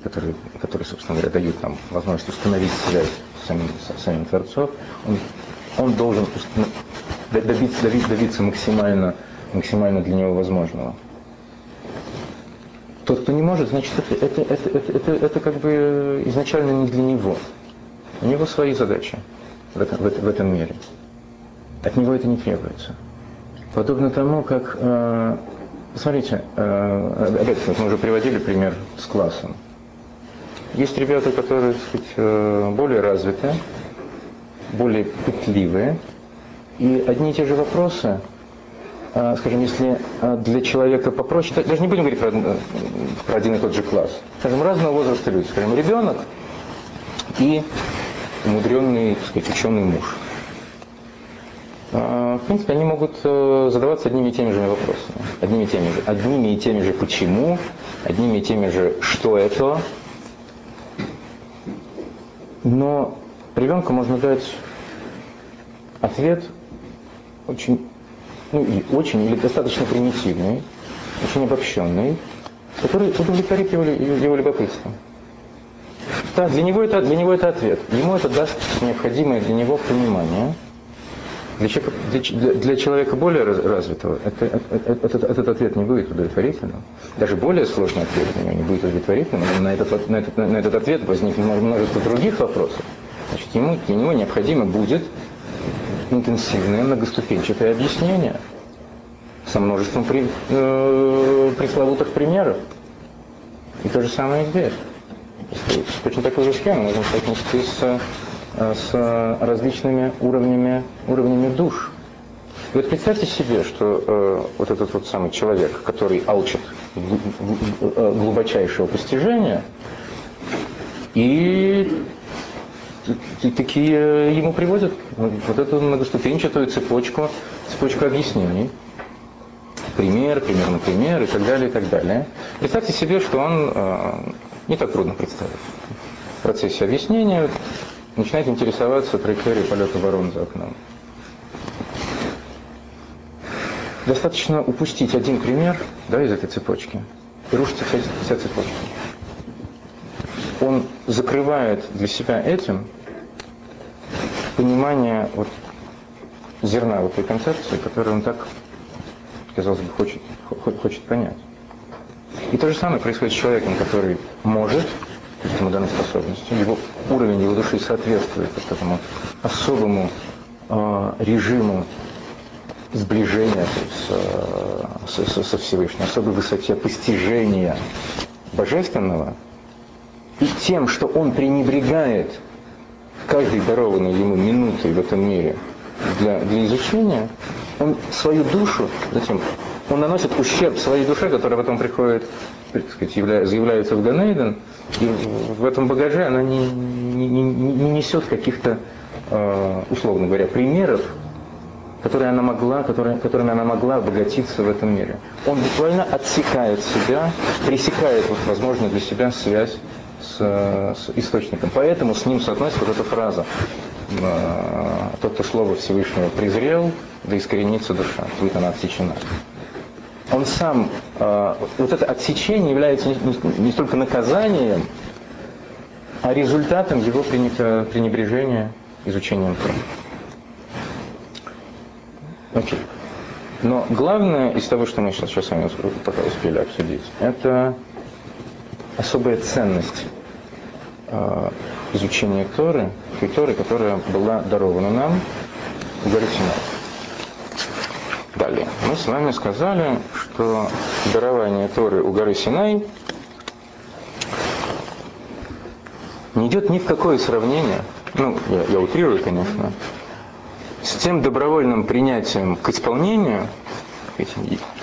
которые, которые, собственно говоря, дают нам возможность установить связь с самим, с самим Творцом, он, он должен добиться, добиться, добиться максимально, максимально для него возможного. Тот, кто не может, значит, это, это, это, это, это, это как бы изначально не для него. У него свои задачи в этом, в, в этом мире. От него это не требуется. Подобно тому, как, э, смотрите, э, опять мы уже приводили пример с классом. Есть ребята, которые, так сказать, э, более развитые, более пытливые, и одни и те же вопросы, э, скажем, если э, для человека попроще, даже не будем говорить про, про один и тот же класс, скажем, разного возраста люди, скажем, ребенок и умудренный, так сказать, ученый муж – в принципе, они могут задаваться одними и теми же вопросами. Одними и теми же, одними и теми же почему, одними и теми же что это. Но ребенку можно дать ответ очень, ну и очень, или достаточно примитивный, очень обобщенный, который удовлетворит его, его любопытство. Да, для него, это, для него это ответ. Ему это даст необходимое для него понимание – для человека, для, для человека более развитого это, это, этот, этот ответ не будет удовлетворительным. Даже более сложный ответ на него не будет удовлетворительным. На этот, на этот, на этот ответ возникнет множество других вопросов. Значит, ему, для него необходимо будет интенсивное многоступенчатое объяснение со множеством при, э, пресловутых примеров. И то же самое здесь. Точно такой же схему можно соотнести с Э, с различными уровнями, уровнями душ. И вот представьте себе, что э, вот этот вот самый человек, который алчит э, глубочайшего постижения, и такие ему приводят вот эту многоступенчатую цепочку, цепочку объяснений. Пример, пример на пример и так далее, и так далее. Представьте себе, что он, э, не так трудно представить, в процессе объяснения начинает интересоваться траекторией полета ворон за окном. Достаточно упустить один пример да, из этой цепочки, и рушится вся, вся цепочка. Он закрывает для себя этим понимание вот, зерна вот этой концепции, которую он так, казалось бы, хочет, хочет понять. И то же самое происходит с человеком, который может ему даны способности, его уровень его души соответствует вот этому особому э, режиму сближения с, с, со Всевышним, особой высоте постижения божественного, и тем, что он пренебрегает каждой дарованной ему минутой в этом мире для, для изучения, он свою душу, затем он наносит ущерб своей душе, которая потом приходит, так сказать, явля, заявляется в Ганейден, и в этом багаже она не, не, не, не несет каких-то, э, условно говоря, примеров, которые она могла, которые, которыми она могла обогатиться в этом мире. Он буквально отсекает себя, пресекает вот, возможно для себя связь с, с источником. Поэтому с ним соотносится вот эта фраза э, «Тот, кто Слово Всевышнего презрел, да искоренится душа, будет она отсечена». Он сам, э, вот это отсечение является не, столько наказанием, а результатом его пренебрежения изучением Торы. Окей. Но главное из того, что мы сейчас, сейчас с вами пока успели обсудить, это особая ценность э, изучения Торы, Торы, которая была дарована нам в горе. Далее. Мы с вами сказали, что дарование Торы у горы Синай не идет ни в какое сравнение, ну, я, я утрирую, конечно, с тем добровольным принятием к исполнению,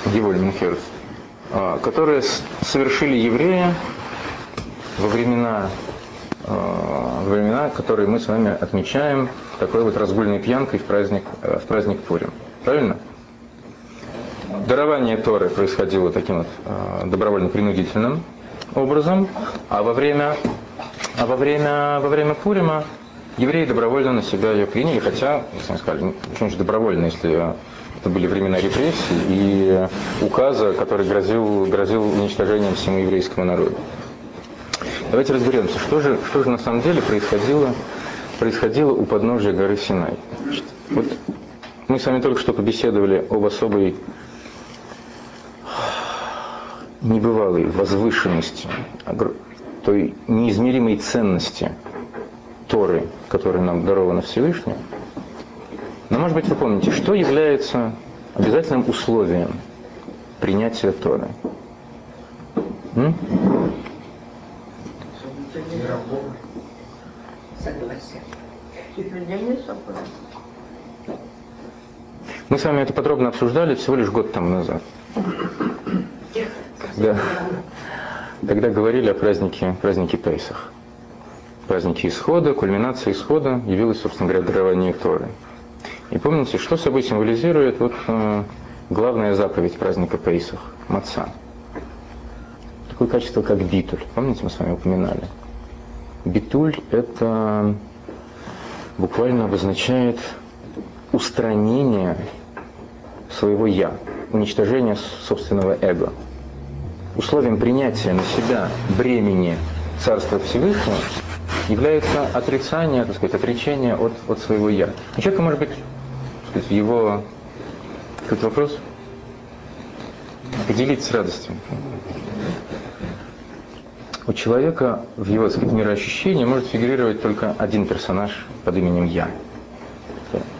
Гевольминхерц, а, которые совершили евреи во времена, а, во времена, которые мы с вами отмечаем такой вот разгульной пьянкой в праздник, э, в праздник Пурим. Правильно? Дарование Торы происходило таким вот а, добровольно-принудительным образом, а во время, а во время, во время Пурима евреи добровольно на себя ее приняли, хотя, сами сказали, почему же добровольно, если это были времена репрессий и указа, который грозил, грозил уничтожением всему еврейскому народу. Давайте разберемся, что же, что же на самом деле происходило, происходило у подножия горы Синай. Вот мы с вами только что побеседовали об особой небывалой возвышенности, той неизмеримой ценности Торы, которая нам дарована Всевышним. Но, может быть, вы помните, что является обязательным условием принятия Торы? М? Мы с вами это подробно обсуждали всего лишь год тому назад. Когда, когда говорили о празднике, празднике Пейсах праздники исхода, кульминация исхода явилась, собственно говоря, дарование Торы. И помните, что собой символизирует вот э, главная заповедь праздника Пейсах – маца. Такое качество, как битуль. Помните, мы с вами упоминали? Битуль – это буквально обозначает устранение своего «я», уничтожение собственного эго. Условием принятия на себя бремени Царства Всевышнего является отрицание, так сказать, отречение от, от своего «я». У человека может быть сказать, его какой вопрос поделиться с радостью. У человека в его так сказать, мироощущении может фигурировать только один персонаж под именем «я».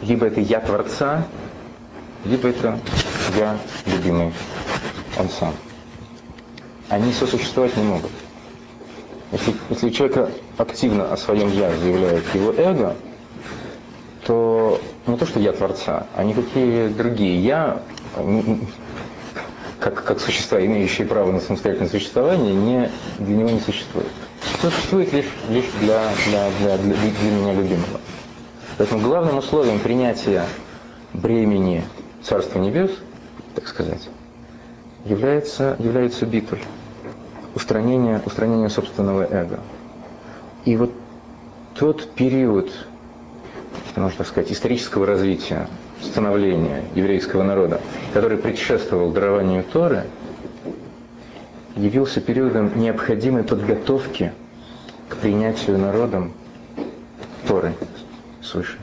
Либо это «я» Творца, либо это «я» любимый, он сам. Они сосуществовать не могут. Если, если у активно о своем «я» заявляет его эго, то не то, что я Творца, а никакие другие «я», как, как существа, имеющие право на самостоятельное существование, не, для него не существует. Существует лишь, лишь для, для, для, для, для меня любимого. Поэтому главным условием принятия бремени Царства Небес, так сказать, является, является битуль устранение, устранение собственного эго. И вот тот период, можно так сказать, исторического развития, становления еврейского народа, который предшествовал дарованию Торы, явился периодом необходимой подготовки к принятию народом Торы свыше.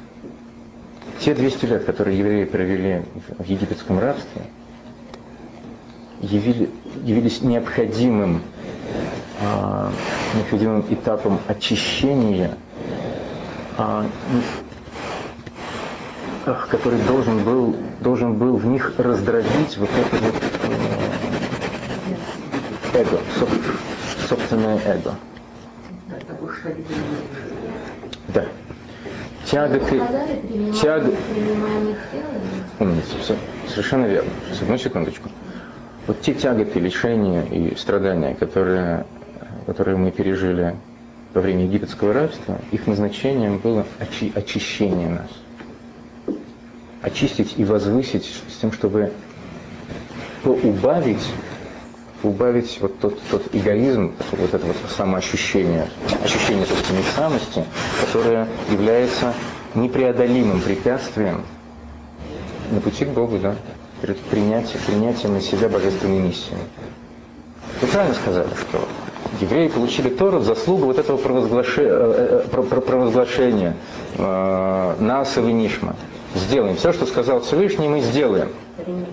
Те 200 лет, которые евреи провели в египетском рабстве, явили, явились необходимым а, необходимым этапом очищения, а, который должен был, должен был в них раздробить вот это вот э, эго, собственное эго. Да. Тяга к... Тяга... Умница, все. Совершенно верно. Сейчас, одну секундочку. Вот те тяготы, лишения и страдания, которые которые мы пережили во время египетского рабства, их назначением было очи очищение нас. очистить и возвысить с тем, чтобы поубавить убавить вот тот, тот эгоизм, вот это вот самоощущение, ощущение собственной самости, которое является непреодолимым препятствием на пути к Богу, да, перед принятием, принятием на себя божественной миссии. Вы правильно сказали, что евреи получили Тору в заслугу вот этого провозглашения, э, э, провозглашения э, нас и Нишма. Сделаем все, что сказал Всевышний, мы сделаем.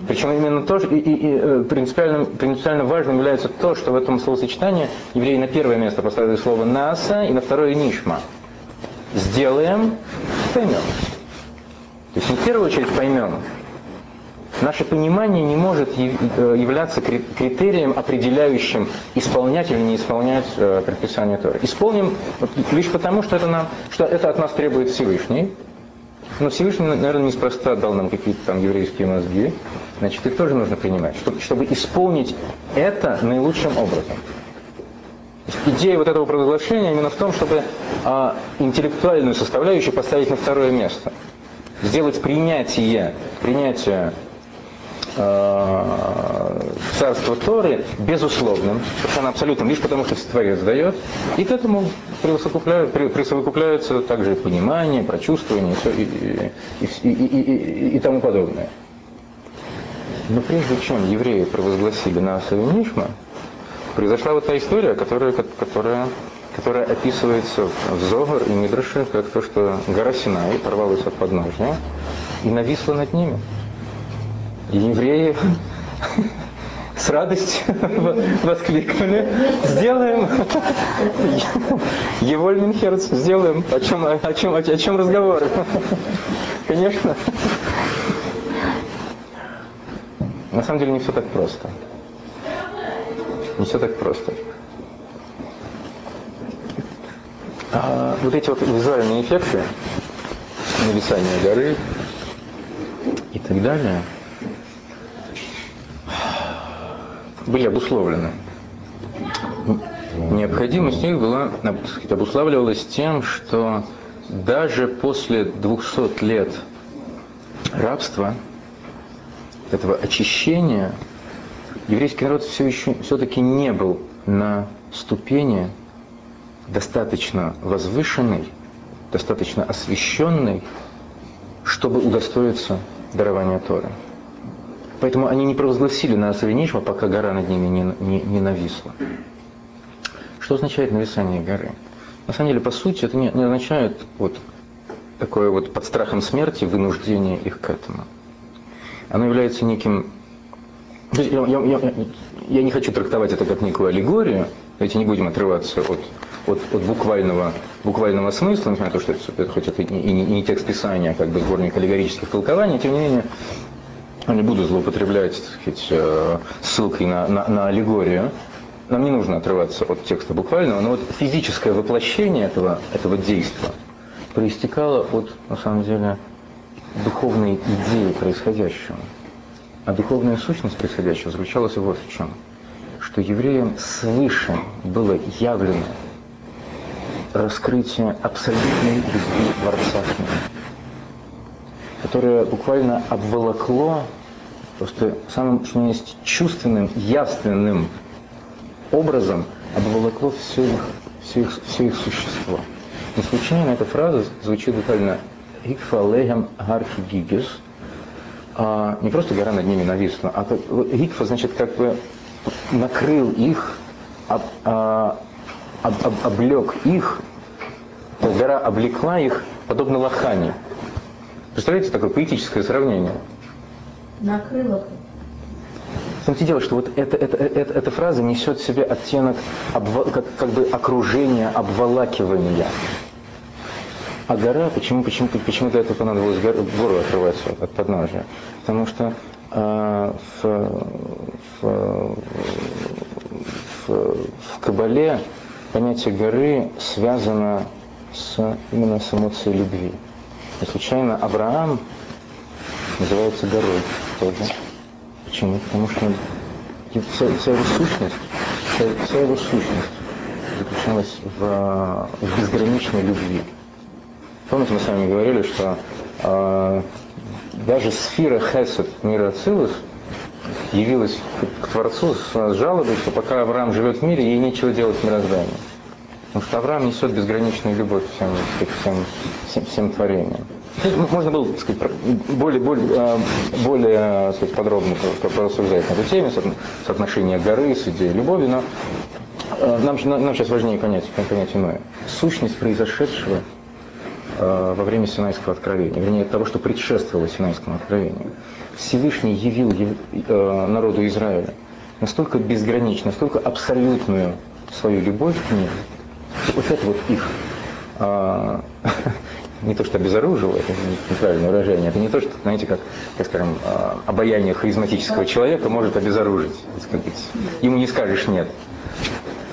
Причем именно то, и, и, и э, принципиально, принципиально важным является то, что в этом словосочетании евреи на первое место поставили слово «наса» и на второе «нишма». Сделаем, поймем. То есть не в первую очередь поймем. Наше понимание не может э, являться критерием, определяющим, исполнять или не исполнять э, предписание Торы. Исполним лишь потому, что это, нам, что это от нас требует Всевышний, но Всевышний, наверное, неспроста дал нам какие-то там еврейские мозги. Значит, их тоже нужно принимать, чтобы, чтобы исполнить это наилучшим образом. Идея вот этого провозглашения именно в том, чтобы а, интеллектуальную составляющую поставить на второе место. Сделать принятие, принятие э, царство Торы безусловным, совершенно абсолютным, лишь потому, что Творец дает, и к этому присовокупляется также понимание, прочувствование и, и, и, и, тому подобное. Но прежде чем евреи провозгласили Нааса и Нишма, произошла вот та история, которая, которая, которая описывается в Зогар и Мидраше, как то, что гора Синай порвалась от подножия и нависла над ними. И евреи с радостью воскликнули. Сделаем. Херц, сделаем. О чем, о, чем, о чем разговор? Конечно. На самом деле не все так просто. Не все так просто. А вот эти вот визуальные эффекты, нависание горы и так далее – были обусловлены. Необходимость их была, обуславливалась тем, что даже после 200 лет рабства, этого очищения, еврейский народ все еще все-таки не был на ступени достаточно возвышенной, достаточно освященной, чтобы удостоиться дарования Торы. Поэтому они не провозгласили на Асавинишма, пока гора над ними не, не, не нависла. Что означает нависание горы? На самом деле, по сути, это не, не означает вот такое вот под страхом смерти вынуждение их к этому. Оно является неким... Я, я, я, я не хочу трактовать это как некую аллегорию, давайте не будем отрываться от, от, от буквального, буквального смысла, несмотря на то, что это, это хоть это и, и, и не текст Писания, а как бы сборник аллегорических толкований, тем не менее, не буду злоупотреблять сказать, э, ссылкой на, на, на аллегорию. Нам не нужно отрываться от текста буквального, но вот физическое воплощение этого, этого действия проистекало от, на самом деле, духовной идеи происходящего. А духовная сущность происходящего заключалась вот в чем. Что евреям свыше было явлено раскрытие абсолютной любви Творца к которое буквально обволокло просто самым, что есть, чувственным, явственным образом обволокло все их, все их, все их существо. Не случайно эта фраза звучит буквально «Икфа легем гархи гигес», а не просто гора над ними нависла, а как, значит как бы накрыл их, об, а, об, об, облег их, гора облекла их, подобно лохане. Представляете такое поэтическое сравнение? Накрыло. В том дело, что вот эта, эта, эта, эта фраза несет в себе оттенок обва, как, как бы окружения, обволакивания. А гора, почему, почему, почему для этого понадобилось гору, гору открывать от подножия? Потому что э, в, в, в, в Кабале понятие горы связано с, именно с эмоцией любви. Не случайно Авраам называется горой тоже. Почему? Потому что вся, вся его сущность, вся, вся его сущность заключалась в, в безграничной любви. Помните, мы с вами говорили, что э, даже сфера Хесед мира Ацилус явилась к Творцу с жалобой, что пока Авраам живет в мире, ей нечего делать в мироздании. Потому что Авраам несет безграничную любовь всем, всем, всем, всем творениям. Ну, можно было так сказать, более, более, а, более так сказать, подробно порассуждать на эту тему, соотношение горы с идеей любови, но а, нам, нам сейчас важнее понять, понять иное. Сущность произошедшего во время Синайского откровения, вернее, того, что предшествовало Синайскому откровению. Всевышний явил народу Израиля настолько безгранично, настолько абсолютную свою любовь к ним, вот это вот их а, не то что обезоруживало, это неправильное выражение, это не то, что, знаете, как, как скажем, а, обаяние харизматического человека может обезоружить. Ему не скажешь нет.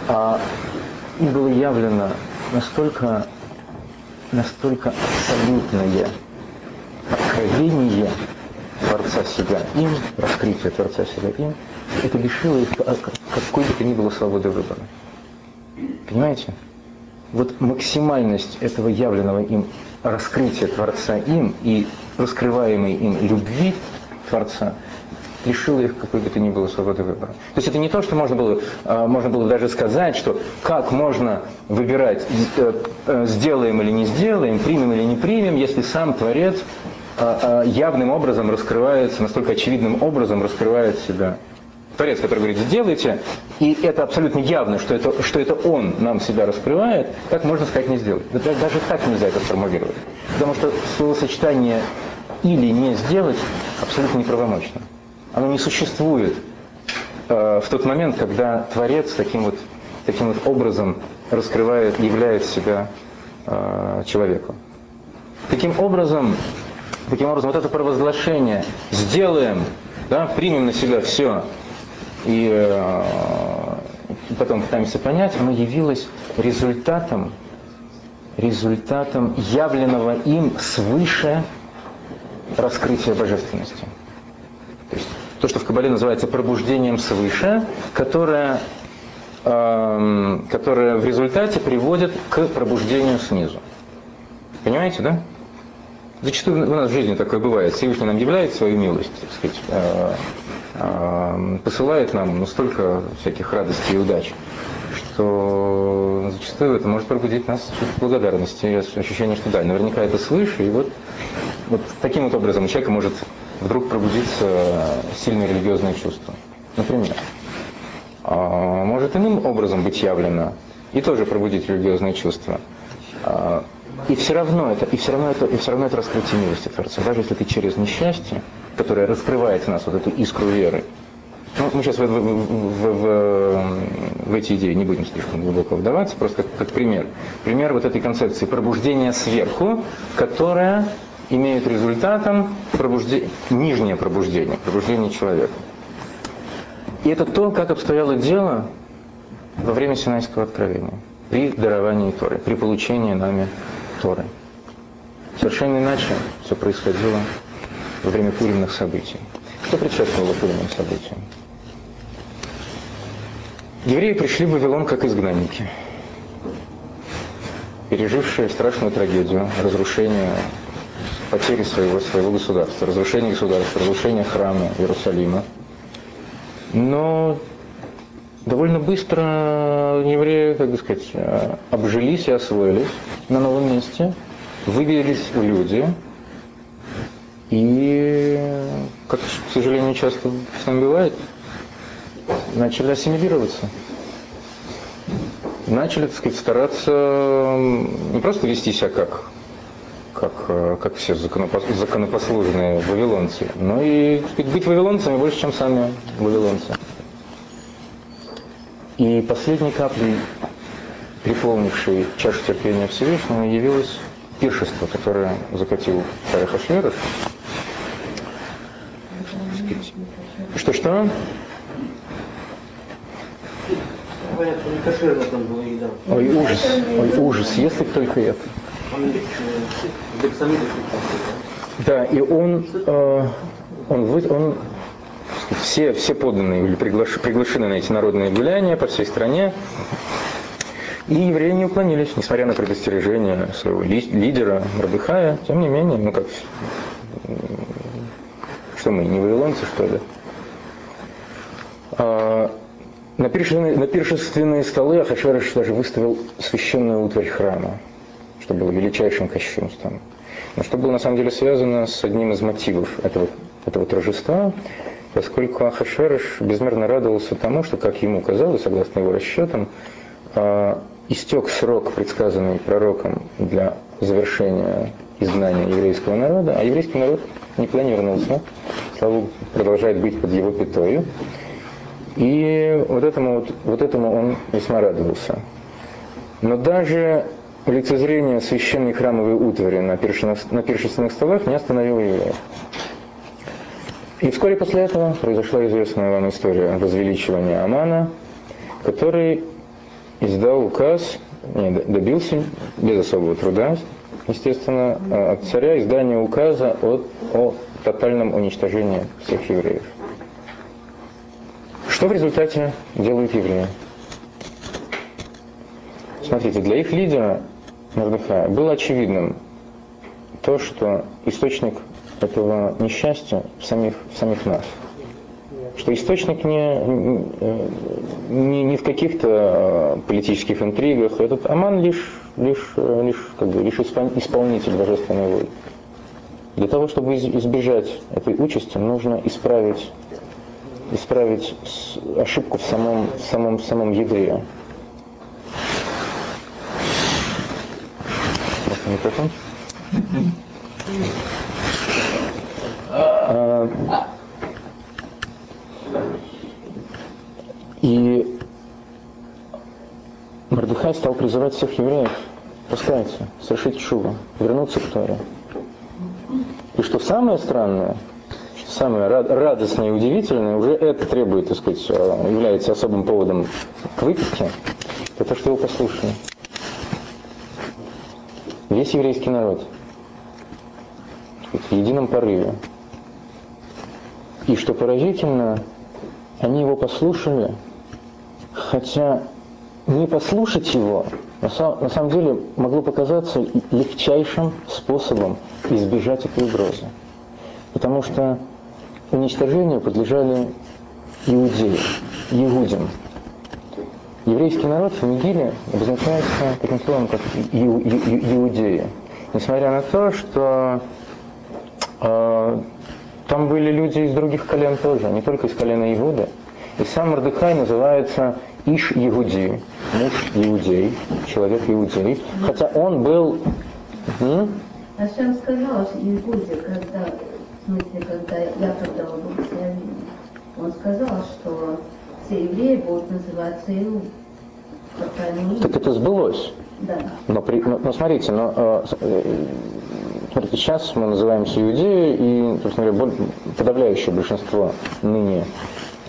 А им было явлено настолько, настолько абсолютное откровение Творца себя им, раскрытие Творца себя им, это лишило их какой бы то ни было свободы выбора. Понимаете? вот максимальность этого явленного им раскрытия Творца им и раскрываемой им любви Творца лишила их какой бы то ни было свободы выбора. То есть это не то, что можно было, а, можно было даже сказать, что как можно выбирать, э, э, сделаем или не сделаем, примем или не примем, если сам Творец а, а, явным образом раскрывается, настолько очевидным образом раскрывает себя. Творец, который говорит, сделайте, и это абсолютно явно, что это, что это он нам себя раскрывает, как можно сказать не сделать? Даже, даже так нельзя это сформулировать. Потому что словосочетание или не сделать абсолютно неправомочно. Оно не существует э, в тот момент, когда Творец таким вот, таким вот образом раскрывает, являет себя э, человеку. Таким образом, таким образом, вот это провозглашение «сделаем», да, примем на себя все, и э, потом пытаемся понять, оно явилось результатом, результатом явленного им свыше раскрытия божественности. То есть то, что в Кабале называется пробуждением свыше, которое, э, которое в результате приводит к пробуждению снизу. Понимаете, да? Зачастую у нас в жизни такое бывает. Всевышний нам являет свою милость, так сказать, э, посылает нам ну, столько всяких радостей и удач, что зачастую это может пробудить нас чувство благодарности ощущение, что да, наверняка это свыше, и вот, вот таким вот образом у человека может вдруг пробудиться сильное религиозное чувство. Например. А может иным образом быть явлено и тоже пробудить религиозное чувство. И все равно это, и все равно это, и все равно это раскрытие милости Творца. Даже если ты через несчастье, которое раскрывает в нас вот эту искру веры, ну, мы сейчас в, в, в, в, в эти идеи не будем слишком глубоко вдаваться, просто как, как пример. Пример вот этой концепции пробуждения сверху, которая имеет результатом пробуждение, нижнее пробуждение, пробуждение человека. И это то, как обстояло дело во время Синайского откровения, при даровании Торы, при получении нами Торы. Совершенно иначе все происходило во время пуримных событий. Что предшествовало пуримным событиям? Евреи пришли в Вавилон как изгнанники, пережившие страшную трагедию, разрушение, потери своего, своего государства, разрушение государства, разрушение храма Иерусалима. Но довольно быстро евреи, как бы сказать, обжились и освоились на новом месте, выбились в люди, и, как, к сожалению, часто с нами бывает, начали ассимилироваться. Начали, так сказать, стараться не просто вести себя как, как, как все законопослушные вавилонцы, но и сказать, быть вавилонцами больше, чем сами вавилонцы. И последней каплей, приполнившей чашу терпения Всевышнего, явилось пиршество, которое закатил царь Ахашверов. Что-что? Ой, ужас, ой, ужас, если только это. Да, и он, э, он, он, он все, все подданные были приглаш, приглашены на эти народные гуляния по всей стране. И евреи не уклонились, несмотря на предостережение своего ли, лидера Рабыхая. Тем не менее, ну как Что мы, не вавилонцы, что ли? А, на пиршественные, на пиршественные столы Ахашверыш даже выставил священную утварь храма, что было величайшим кощунством. Но что было на самом деле связано с одним из мотивов этого, этого торжества, поскольку Ахашверыш безмерно радовался тому, что, как ему казалось, согласно его расчетам, а, истек срок, предсказанный пророком для завершения изгнания еврейского народа, а еврейский народ не вернулся. Слава продолжает быть под его пятою. И вот этому, вот, вот этому он весьма радовался. Но даже лицезрение священной храмовой утвари на пиршественных, на пиршественных столах не остановило евреев. И вскоре после этого произошла известная вам история возвеличивания Амана, который издал указ, не, добился без особого труда, естественно, от царя издания указа о, о тотальном уничтожении всех евреев. Что в результате делают евреи? Смотрите, для их лидера Мордыхая было очевидным то, что источник этого несчастья в самих, в самих нас. Что источник не, не, не в каких-то политических интригах. Этот Аман лишь, лишь, лишь, как бы, лишь исполнитель божественной воли. Для того, чтобы избежать этой участи, нужно исправить исправить ошибку в самом, в самом, в самом ядре. А, и Мордыхай стал призывать всех евреев раскаяться, совершить чуву, вернуться к Торе. И что самое странное, самое радостное и удивительное, уже это требует, так сказать, э, является особым поводом к выписке, это то, что его послушали. Весь еврейский народ в едином порыве. И что поразительно, они его послушали, хотя не послушать его на самом деле могло показаться легчайшим способом избежать этой угрозы. Потому что уничтожению подлежали иудеи, иудям. Еврейский народ в Нигиле обозначается таким словом, как иудеи. Несмотря на то, что э, там были люди из других колен тоже, не только из колена Иуда. И сам Мордыхай называется Иш Иуди, муж Иудей, человек Иудей, хотя он был... М? А Шем сказал, что Иуде, когда в смысле, когда Яков дал благословение, он сказал, что все евреи будут называться Иу. Так это сбылось. Да. Но, при, но, но смотрите, но, э, смотрите, сейчас мы называемся иудеи, и, собственно говоря, подавляющее большинство ныне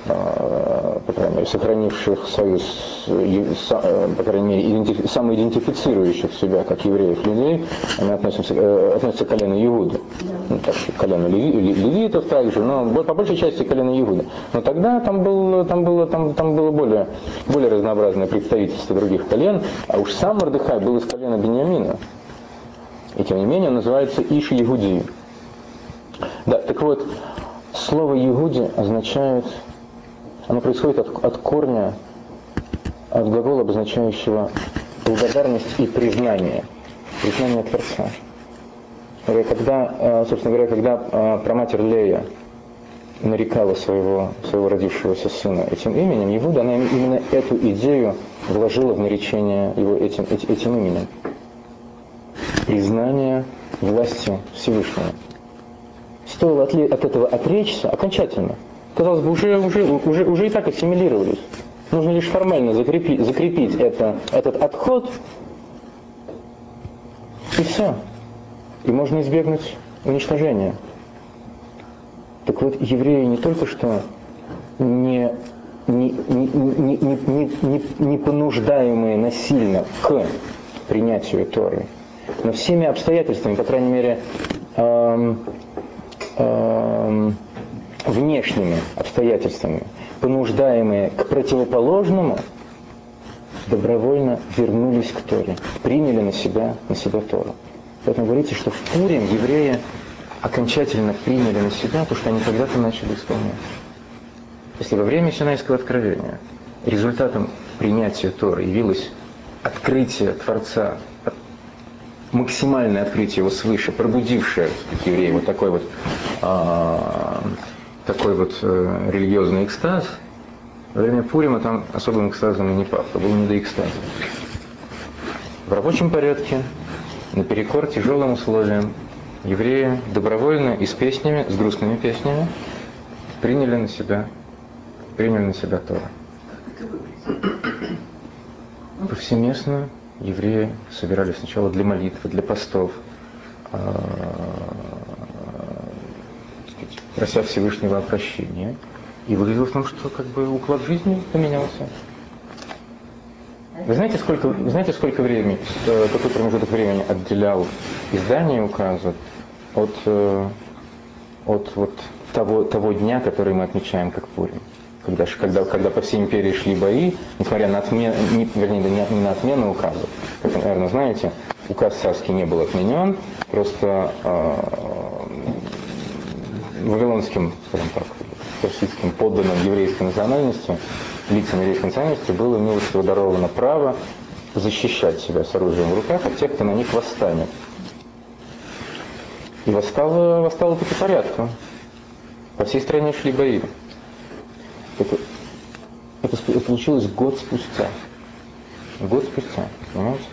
Э, по крайней мере, сохранивших союз, э, по крайней мере, идентифи, самоидентифицирующих себя как евреев людей, они относятся, э, относятся к колену Иуды. Ну, так, к колену левитов также, но по большей части колено Иуды. Но тогда там, был, там, было, там, там было более, более разнообразное представительство других колен, а уж сам Мордыхай был из колена Бениамина. И тем не менее он называется Иш Егуди. Да, так вот, слово Егуди означает оно происходит от, от корня, от глагола, обозначающего благодарность и признание. Признание Творца. Когда, э, собственно говоря, когда э, проматерь Лея нарекала своего, своего родившегося сына этим именем, Иуда, она именно эту идею вложила в наречение его этим, этим именем. Признание власти Всевышнего. Стоило от, от этого отречься окончательно – казалось бы, уже, уже, уже, уже и так ассимилировались. Нужно лишь формально закрепить, закрепить это, этот отход, и все. И можно избегнуть уничтожения. Так вот, евреи не только что не, не, не, не, не, не, не понуждаемые насильно к принятию Торы, но всеми обстоятельствами, по крайней мере, эм, эм, внешними обстоятельствами, понуждаемые к противоположному, добровольно вернулись к Торе, приняли на себя, на себя Тору. Поэтому говорится, что в Пурим евреи окончательно приняли на себя то, что они когда-то начали исполнять. Если во время Синайского откровения результатом принятия Торы явилось открытие Творца, максимальное открытие его свыше, пробудившее евреев вот такой вот, а, такой вот а, религиозный экстаз, во время Пурима там особым экстазом и не пахло, было не до экстаза. В рабочем порядке, наперекор тяжелым условиям, евреи добровольно и с песнями, с грустными песнями, приняли на себя, приняли на себя Тора. Повсеместно евреи собирались сначала для молитвы, для постов, а, прося Всевышнего о прощении. И выглядело в том, что как бы уклад жизни поменялся. Вы знаете, сколько, вы знаете, сколько времени, э, какой промежуток времени отделял издание указа от, э, от вот того, того дня, который мы отмечаем как Пурим? Когда, когда, когда по всей империи шли бои, несмотря на отмену, не, вернее, не, не на отмену указа, как вы, наверное, знаете, указ царский не был отменен, просто э, вавилонским, скажем так, персидским подданным еврейской национальности, лицам еврейской национальности было милостиво даровано право защищать себя с оружием в руках от тех, кто на них восстанет. И восстало, восстало таки порядка. По всей стране шли бои. Это, это, это получилось год спустя. Год спустя, понимаете?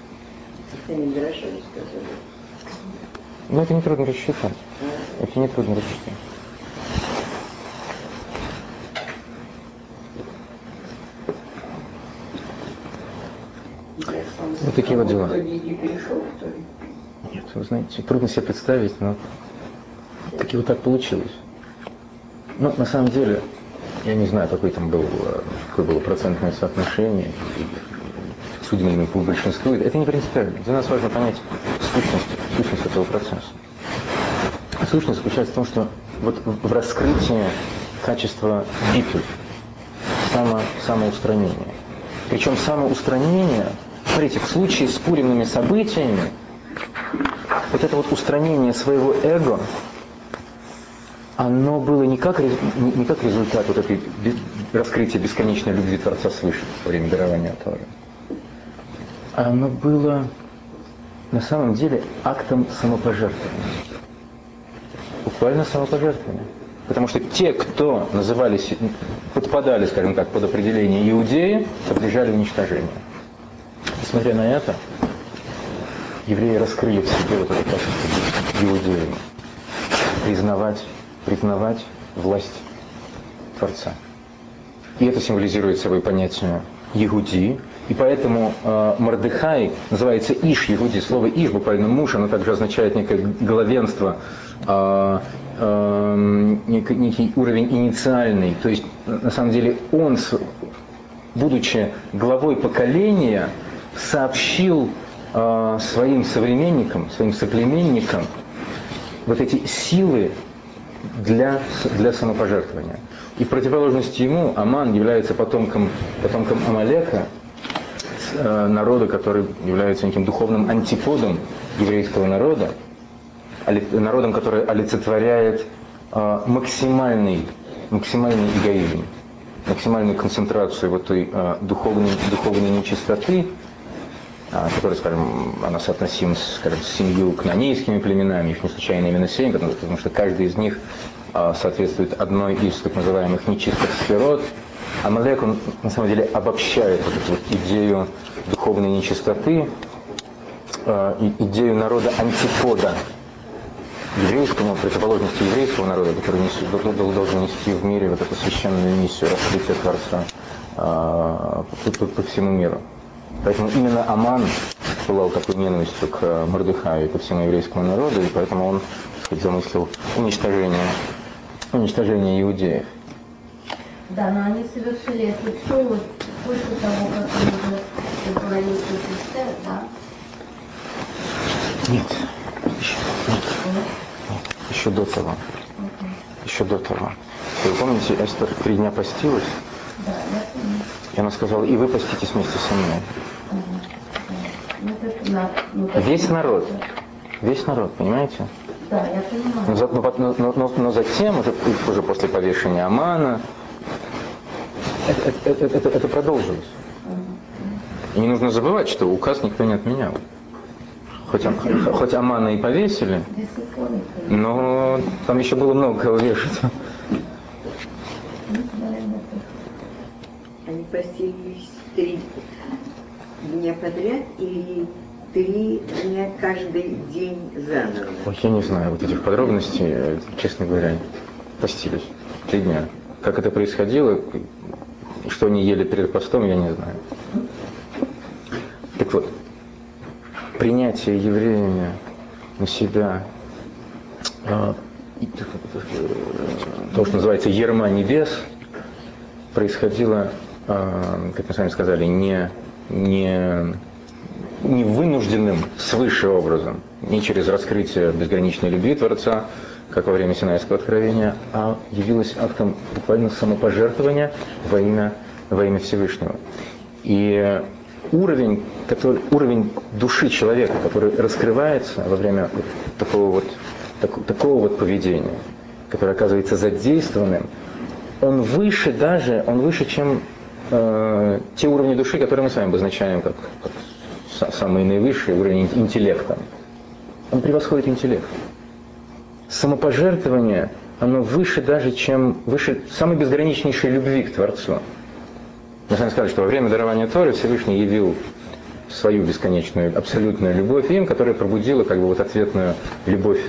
Ну, это нетрудно рассчитать. Это нетрудно рассчитать. Вот такие вот дела. Нет, вы знаете, трудно себе представить, но таки вот так получилось. Ну, на самом деле, я не знаю, какой там был, э, какое было процентное соотношение, судим ли по большинству. Это не принципиально. Для нас важно понять сущность, сущность этого процесса. Сущность заключается в том, что вот в раскрытии качества битвы, само, самоустранения. Причем самоустранение, смотрите, в случае с пуримными событиями, вот это вот устранение своего эго, оно было не как, не как результат вот этой раскрытия бесконечной любви Творца свыше во время дарования Торы. Оно было на самом деле актом самопожертвования. Буквально самопожертвования. Потому что те, кто назывались, подпадали, скажем так, под определение иудеи, подлежали уничтожению. Несмотря на это, евреи раскрыли в себе вот это качество иудеями. Признавать, признавать власть Творца. И это символизирует собой понятие Егуди. И поэтому э, Мордыхай называется Иш Егуди. Слово Иш, буквально муж, оно также означает некое главенство, э, э, некий, некий уровень инициальный. То есть, на самом деле, он, будучи главой поколения, сообщил э, своим современникам, своим соплеменникам вот эти силы для, для самопожертвования. И в противоположности ему Аман является потомком, потомком Амалека, э, народа, который является неким духовным антиподом еврейского народа, народом, который олицетворяет э, максимальный, максимальный эгоизм, максимальную концентрацию вот той э, духовной, духовной нечистоты, которая, скажем, она соотносима, скажем, с семью кнанейскими племенами, их не случайно именно семь, потому, потому что каждый из них а, соответствует одной из так называемых нечистых сферот. Амалек, он на самом деле обобщает вот эту вот идею духовной нечистоты, а, идею народа антипода еврейскому, противоположности еврейского народа, который несет, должен нести в мире вот эту священную миссию раскрытия Творца по, по, по всему миру. Поэтому именно Аман пылал такой ненавистью к э, Мордыхаю и ко всему еврейскому народу, и поэтому он сказать, замыслил уничтожение, уничтожение иудеев. Да, но они совершили все вот после того, как они уже поклонились Христа, да? Нет, еще, нет, нет, еще до того. Okay. Еще до того. Вы помните, Эстер три дня постилась? Да, я помню. И она сказала, и вы поститесь вместе со мной. Весь народ, весь народ, понимаете? Да, я понимаю. Но, но но- но- затем, уже, уже после повешения Амана, это, это- это- это продолжилось. И не нужно забывать, что указ никто не отменял. Хоть, хоть Амана и повесили, но там еще было много кого вешать. знает. Они постились три дня подряд или три дня каждый день заново? Ой, я не знаю вот этих подробностей, честно говоря, постились. Три дня. Как это происходило, что они ели перед постом, я не знаю. Так вот, принятие евреями на себя э, то, что называется ерма небес, происходило, как мы с вами сказали, не, не, не вынужденным свыше образом, не через раскрытие безграничной любви Творца, как во время Синайского откровения, а явилось актом буквально самопожертвования во имя, во имя Всевышнего. И уровень, который, уровень души человека, который раскрывается во время такого вот, так- такого вот поведения, которое оказывается задействованным, он выше даже, он выше, чем э, те уровни души, которые мы с вами обозначаем как, как са- самые наивысшие уровни интеллекта. Он превосходит интеллект. Самопожертвование, оно выше даже, чем выше самой безграничнейшей любви к Творцу. Мы с вами сказали, что во время дарования Торы Всевышний явил свою бесконечную, абсолютную любовь им, которая пробудила как бы вот ответную любовь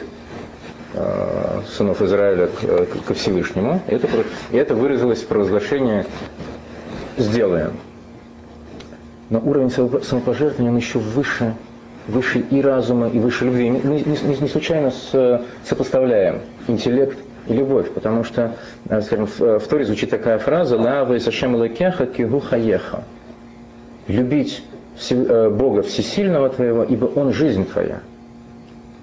э, сынов Израиля э, ко Всевышнему. Это, это выразилось в провозглашении «сделаем». Но уровень само- самопожертвования, он еще выше, выше и разума, и выше любви. Мы не, не- не случайно с- сопоставляем интеллект и любовь, потому что, э, скажем, в, в Торе звучит такая фраза «Ла вейсашем лекеха кигу хаеха» любить э, Бога Всесильного твоего, ибо Он жизнь твоя.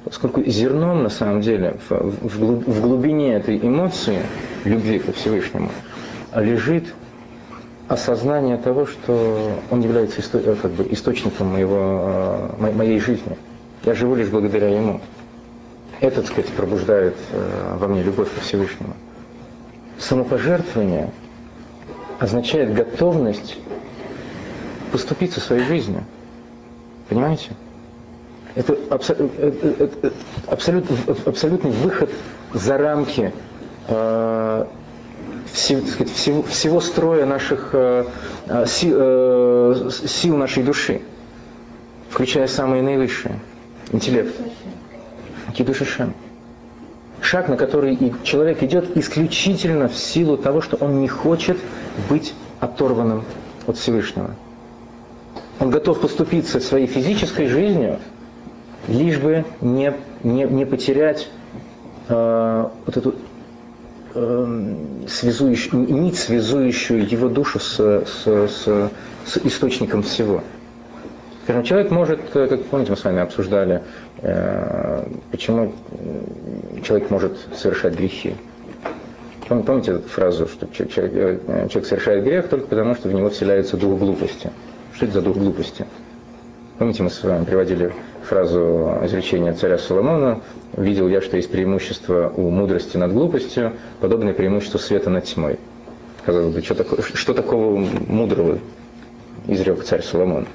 Поскольку зерном, на самом деле, в, в в глубине этой эмоции, любви ко Всевышнему, лежит осознание того, что Он является исто- э, как бы, источником моего, э, мо- моей жизни. Я живу лишь благодаря Ему. Это, так сказать, пробуждает э, во мне любовь ко Всевышнему. Самопожертвование означает готовность поступиться своей жизнью. Понимаете? Это, абсо- э, э, э, э, абсолют- абсолютный выход за рамки все- так сказать, всего, всего строя наших э, э, си- э, сил нашей души, включая самые наивысшие, интеллект. Кидушишем. Шаг, на который и человек идет исключительно в силу того, что он не хочет быть оторванным от Всевышнего. Он готов поступиться своей физической жизнью, лишь бы не, не, не потерять э, вот эту связующую, нить, связующую его душу с, с, с, с источником всего. Скажем, человек может, э, как помните, мы с вами обсуждали, э, почему человек может совершать грехи. Пом- Помните эту фразу, что че- человек, э, человек совершает грех только потому, что в него вселяется дух глупости. Что это за дух глупости? Помните, мы с вами приводили фразу изречения царя Соломона «Видел я, что есть преимущество у мудрости над глупостью, подобное преимуществу света над тьмой». Казалось бы, что, такое, что такого мудрого изрек царь Соломон?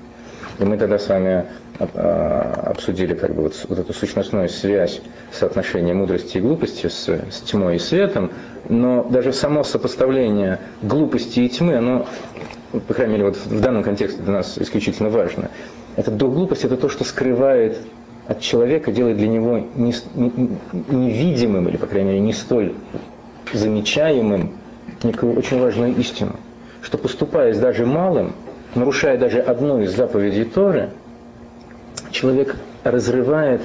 И мы тогда с вами а, обсудили как бы вот, вот эту сущностную связь соотношения мудрости и глупости с, с тьмой и светом, но даже само сопоставление глупости и тьмы, оно, по крайней мере, вот в данном контексте для нас исключительно важно. Дух глупости – это то, что скрывает от человека, делает для него не не- не- невидимым, или, по крайней мере, не столь замечаемым некую очень важную истину, что поступая даже малым, нарушая даже одну из заповедей Торы, человек разрывает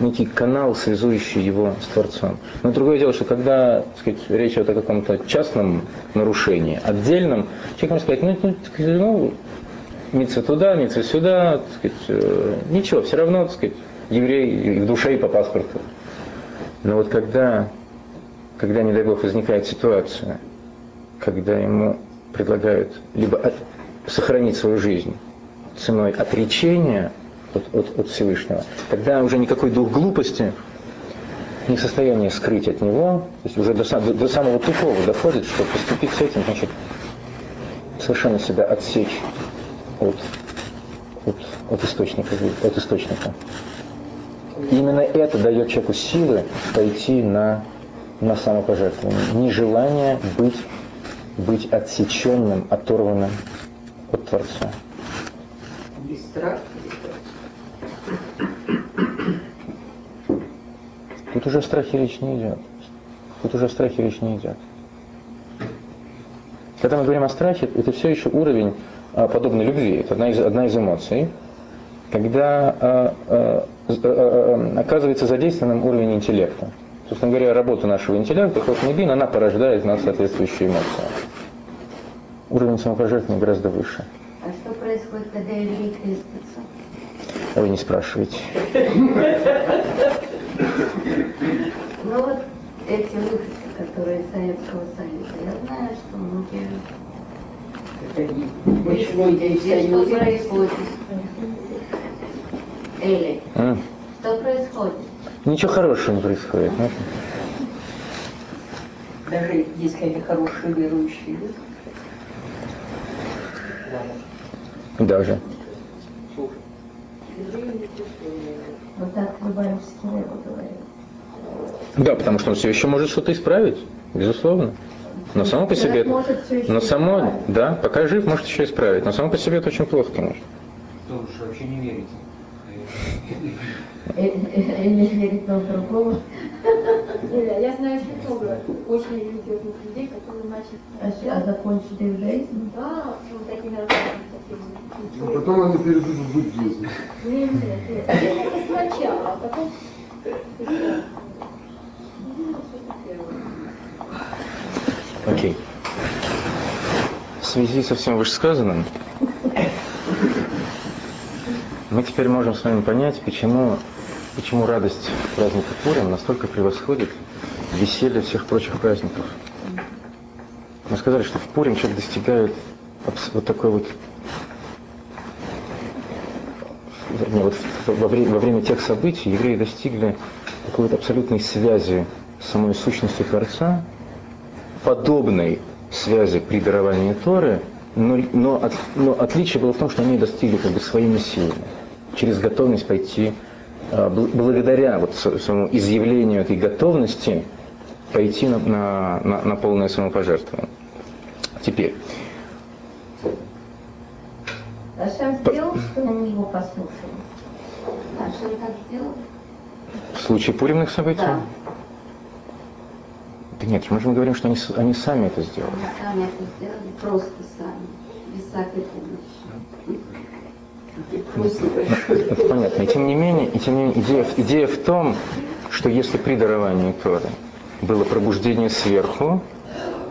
некий канал, связующий его с Творцом. Но другое дело, что когда так сказать, речь идет о каком-то частном нарушении, отдельном, человек может сказать, ну, ну, ну миться туда, миться сюда, так сказать, ничего, все равно, так сказать, еврей и в душе, и по паспорту. Но вот когда, когда, не дай Бог, возникает ситуация, когда ему предлагают либо от- сохранить свою жизнь ценой отречения от, от- от Всевышнего, тогда уже никакой дух глупости не в состоянии скрыть от него, то есть уже до, до, до самого тупого доходит, что поступить с этим, значит, совершенно себя отсечь от, от, от, источника, от источника. Именно это дает человеку силы пойти на, на самопожертвование. Нежелание быть, быть отсеченным, оторванным от Творца. Без страха. Тут уже о страхе речь не идет. Тут уже о страхе речь не идет. Когда мы говорим о страхе, это все еще уровень подобной любви. Это одна из, одна из эмоций. Когда а, а, оказывается задействованным уровень интеллекта. Собственно говоря, работа нашего интеллекта, Хохмедин, она порождает в нас соответствующие эмоции. Уровень самопожертвования гораздо выше. А что происходит, когда еврей крестится? Ой, не спрашивайте. Ну вот эти выходцы, которые из Советского Союза, я знаю, что многие Что происходит? Эли, М? что происходит? Ничего хорошего не происходит. ну. Даже если они хорошие верующие люди. Даже. Вот так Любавичский Рэба говорит. Да, потому что он все еще может что-то исправить, безусловно. Но само по себе, но само, да, пока жив, может еще исправить. Но само по себе это очень плохо, конечно. Что уж вообще не верите. Э- э- Или верит в другого. Я знаю очень много очень религиозных людей, которые начали А сейчас закончит иудаизм. да, вот такими разными А потом они перейдут в буддизм. Нет, нет, нет. Это сначала, а потом ислам. Ну, что-то первое. Окей. В связи со всем вышесказанным, мы теперь можем с вами понять, почему, почему радость праздника Пурим настолько превосходит веселье всех прочих праздников. Мы сказали, что в Пурим человек достигает вот такой вот вернее, вот во время, во время тех событий евреи достигли такой вот абсолютной связи с самой сущностью Творца, подобной связи при даровании Торы, но, но, от- но отличие было в том, что они достигли как бы своими силами, через готовность пойти, а, бл- благодаря вот своему изъявлению этой готовности, пойти на, на, на- на полное самопожертвование. Теперь, Ашем сделал, что они его послушали. Ашем так сделал? в случае пуримных событий, Да. Да нет, мы же говорим, что они, они сами это сделали. Они сами это сделали, просто сами, без всякой помощи. Это понятно. И тем не менее, и тем не менее идея, в- идея в том, что если при даровании Торы было пробуждение сверху,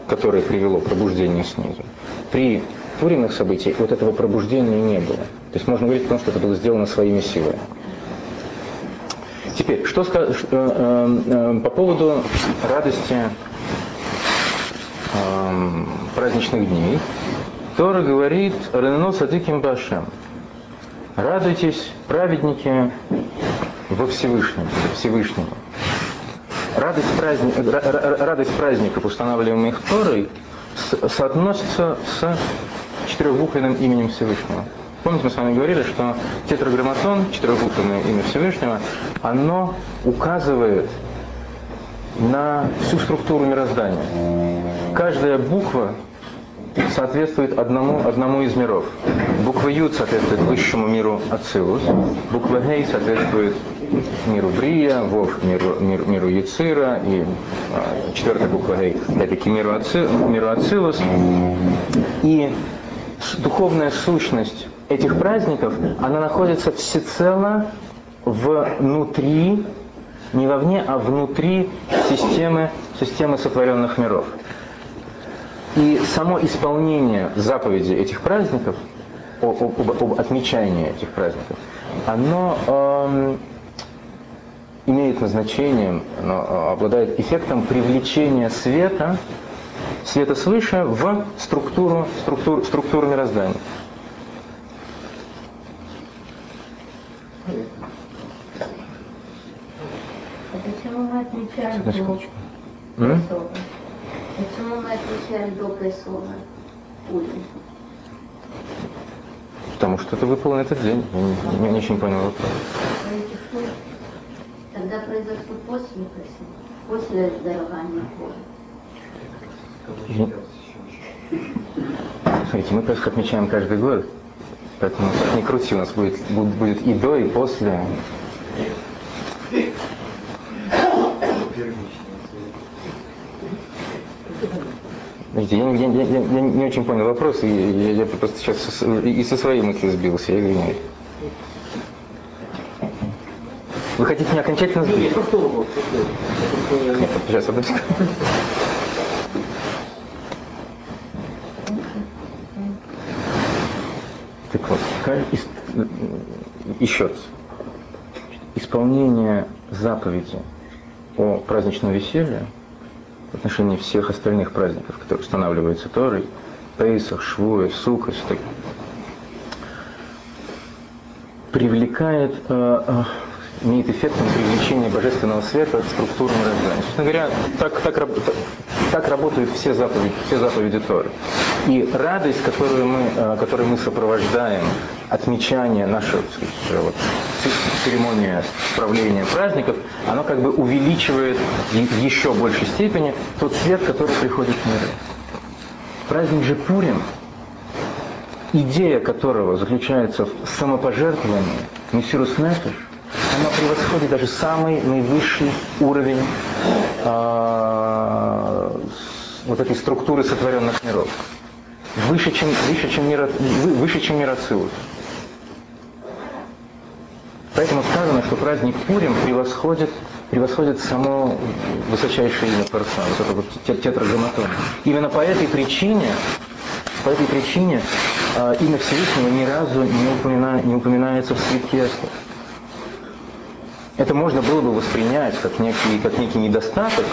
которое привело к пробуждению снизу, при пуримных событиях вот этого пробуждения не было. То есть можно говорить о том, что это было сделано своими силами. Теперь, что э, э, э, по поводу радости эм, праздничных дней. Тора говорит «Рено садиким башем». Радуйтесь, праведники, во Всевышнем, Всевышнему. Радость, праздни- ра- ра- радость праздников, устанавливаемых Торой, соотносится с четырехбуквенным именем Всевышнего. Помните, мы с вами говорили, что тетраграмматон, четырехбуквенное имя Всевышнего, оно указывает на всю структуру мироздания. Каждая буква соответствует одному, одному из миров. Буква Юд соответствует высшему миру Ацилус, буква Гей соответствует миру Брия, Вов миру, миру, миру Яцира, и а, четвертая буква Гей опять-таки миру, Аци, миру Ацилус. И духовная сущность этих праздников, она находится всецело внутри, не вовне, а внутри системы, системы сотворенных миров. И само исполнение заповедей этих праздников, об, об- об отмечании этих праздников, оно эм, имеет назначение, оно э, обладает эффектом привлечения света, света свыше в структуру, структуру, структуру мироздания. А почему мы отмечаем до? Почему мы отмечаем до прессона? Пурим. Потому что это выпало на этот день. Я не, не- очень понял вопрос. Тогда произошло после прессона, после дарования Бога. Смотрите, мы Песах отмечаем каждый год, поэтому как ни крути, у нас будет, будет, будет и до, и после. Видите, я, не- я, я- я не очень понял вопрос, и я, я просто сейчас со- и со своей мысли сбился, я извиняюсь. Вы хотите меня окончательно сбить? Нет, просто вопрос. сейчас, одну секунду. Так вот, ис- еще раз. Исполнение заповеди о праздничном веселье в отношении всех остальных праздников, которые устанавливаются Торой, Пейсах, Швуэ, Суккот, так, привлекает, э, э, имеет эффект на привлечение божественного света к структурам мироздания. Собственно говоря, так, так, так- так работают все заповеди, все заповеди Торы. И радость, которую мы, э, которой мы сопровождаем отмечание э, вот, церемония справления праздников, оно как бы увеличивает в еще большей степени тот свет, который приходит в миры. Праздник же Пурим идея которого заключается в самопожертвовании, мессирус нефеш, она превосходит даже самый наивысший уровень с- вот этой структуры сотворенных миров. Выше, чем, выше, чем, мир, вы- выше, чем мир Ацилус. Поэтому сказано, что праздник Пурим превосходит, превосходит само высочайшее имя Творца, вот это вот тет- тетраграмматон. Именно по этой причине, по этой причине э, имя Всевышнего ни разу не, упомина- не упоминается в свитке Эстер. Это можно было бы воспринять как некий, как некий недостаток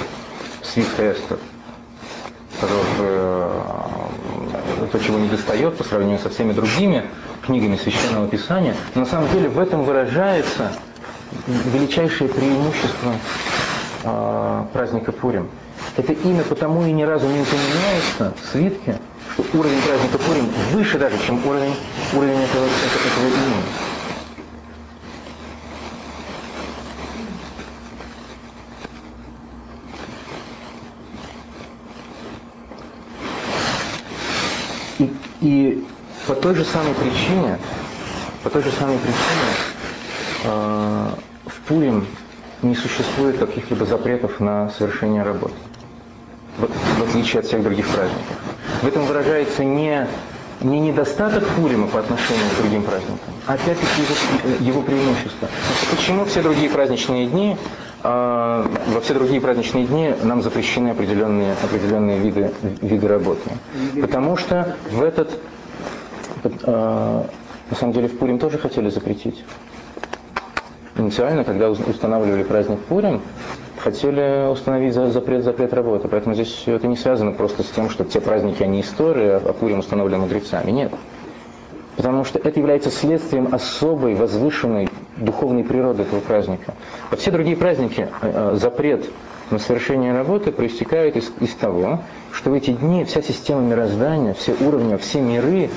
бы, э, то, чего не достает по сравнению со всеми другими книгами Священного Писания, на самом деле в этом выражается величайшее преимущество э, праздника Пурим. Это имя потому и ни разу не упоминается в свитке, что уровень праздника Пурим выше даже, чем уровень, уровень этого, этого имени. И, и по той же самой причине, по той же самой причине э, в Пурим не существует каких-либо запретов на совершение работы, в, отличие от всех других праздников. В этом выражается не, не недостаток Пурима по отношению к другим праздникам, а опять-таки его, его преимущество. Почему все другие праздничные дни, э, во все другие праздничные дни нам запрещены определенные, определенные виды, виды работы? Потому что в этот, на самом деле в Пурим тоже хотели запретить. Инициально, когда устанавливали праздник Пурим, хотели установить за- запрет, запрет работы. Поэтому здесь это не связано просто с тем, что те праздники, они история, а Пурим установлен мудрецами. Нет. Потому что это является следствием особой, возвышенной духовной природы этого праздника. Во все другие праздники э, э, запрет на совершение работы проистекает из, из того, что в эти дни вся система мироздания, все уровни, все миры э,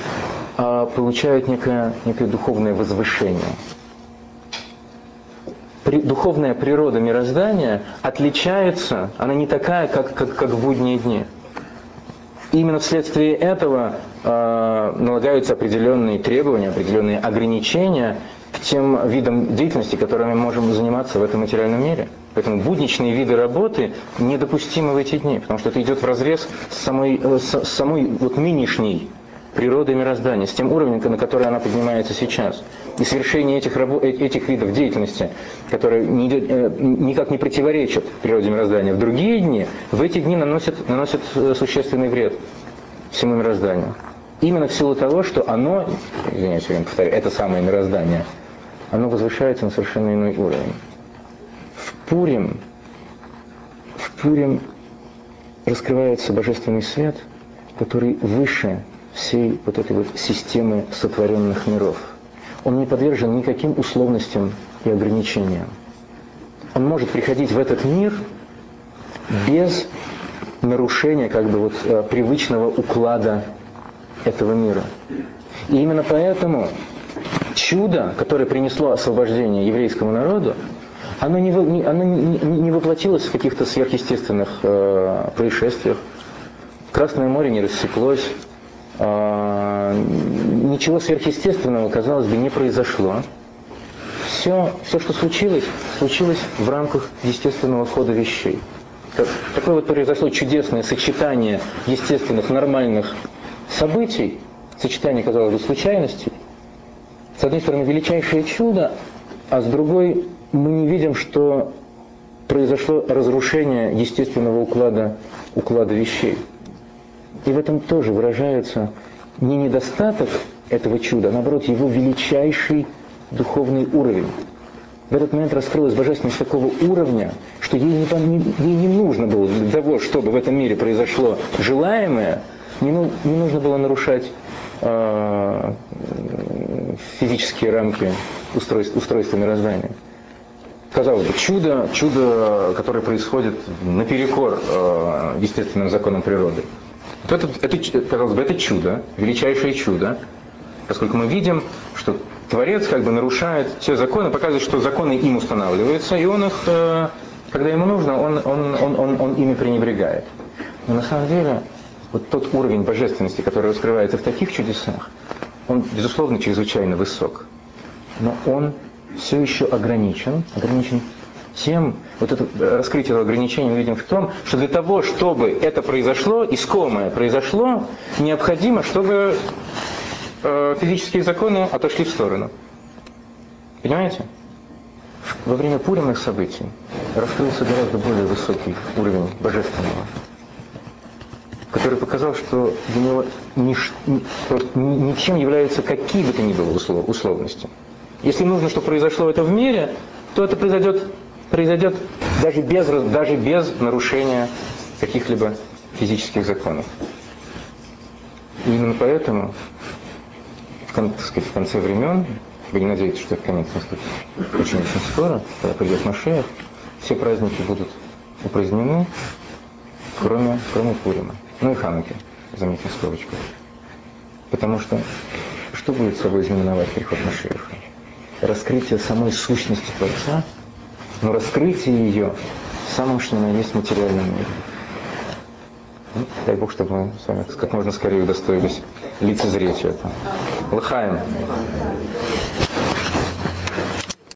получают некое, некое духовное возвышение при- духовная природа мироздания отличается, она не такая, как, как, как в будние дни. И именно вследствие этого э, налагаются определенные требования, определенные ограничения к тем видам деятельности, которыми мы можем заниматься в этом материальном мире. Поэтому будничные виды работы недопустимы в эти дни, потому что это идет в разрез с самой, э, с, с самой вот нынешней природой мироздания, с тем уровнем, на который она поднимается сейчас. И совершение этих, рабо- э- этих видов деятельности, которые не идет- э, никак не противоречат природе мироздания, в другие дни, в эти дни наносят, наносят э, существенный вред всему мирозданию. Именно в силу того, что оно, извиняюсь, я повторю, это самое мироздание, оно возвышается на совершенно иной уровень. В Пурим, в Пурим раскрывается божественный свет, который выше всей вот этой вот системы сотворенных миров. Он не подвержен никаким условностям и ограничениям. Он может приходить в этот мир без нарушения как бы вот э, привычного уклада этого мира. И именно поэтому чудо, которое принесло освобождение еврейскому народу, оно не, оно не, не воплотилось в каких-то сверхъестественных э, происшествиях. Красное море не рассеклось, ничего сверхъестественного, казалось бы, не произошло. Все, все, что случилось, случилось в рамках естественного хода вещей. Такое вот произошло чудесное сочетание естественных, нормальных событий, сочетание, казалось бы, случайностей. С одной стороны, величайшее чудо, а с другой мы не видим, что произошло разрушение естественного уклада, уклада вещей. И в этом тоже выражается не недостаток этого чуда, а наоборот его величайший духовный уровень. В этот момент раскрылась божественность такого уровня, что ей не, ей не нужно было для того, чтобы в этом мире произошло желаемое, не, ну, не нужно было нарушать э, физические рамки устройства, устройства мироздания. Казалось бы, чудо, чудо, которое происходит наперекор э, естественным законам природы. Это, это, казалось бы, это чудо, величайшее чудо, поскольку мы видим, что Творец как бы нарушает те законы, показывает, что законы им устанавливаются, и он их, э, когда ему нужно, он, он, он, он, он ими пренебрегает. Но на самом деле, вот тот уровень божественности, который раскрывается в таких чудесах, он, безусловно, чрезвычайно высок. Но он все еще ограничен, ограничен тем, вот это раскрытие этого ограничения мы видим в том, что для того, чтобы это произошло, искомое произошло, необходимо, чтобы э, физические законы отошли в сторону. Понимаете? Во время пуримных событий раскрылся гораздо более высокий уровень божественного, который показал, что для него нич, ничем являются какие бы то ни было услов, условности. Если нужно, чтобы произошло это в мире, то это произойдет, произойдет даже, без, даже без нарушения каких-либо физических законов. И именно поэтому так сказать, в конце времен, вы не надеетесь, что этот конец наступит очень-очень скоро, когда придет Машех, все праздники будут упразднены, кроме, кроме Пурима. Ну и Хануки, заметьте скобочку. Потому что что будет собой знаменовать приход Машеха? Раскрытие самой сущности Творца, но раскрытие ее в самом что ни на есть материальном мире. Ну, дай Бог, чтобы мы с вами как можно скорее удостоились лицезреть это. Лыхаем.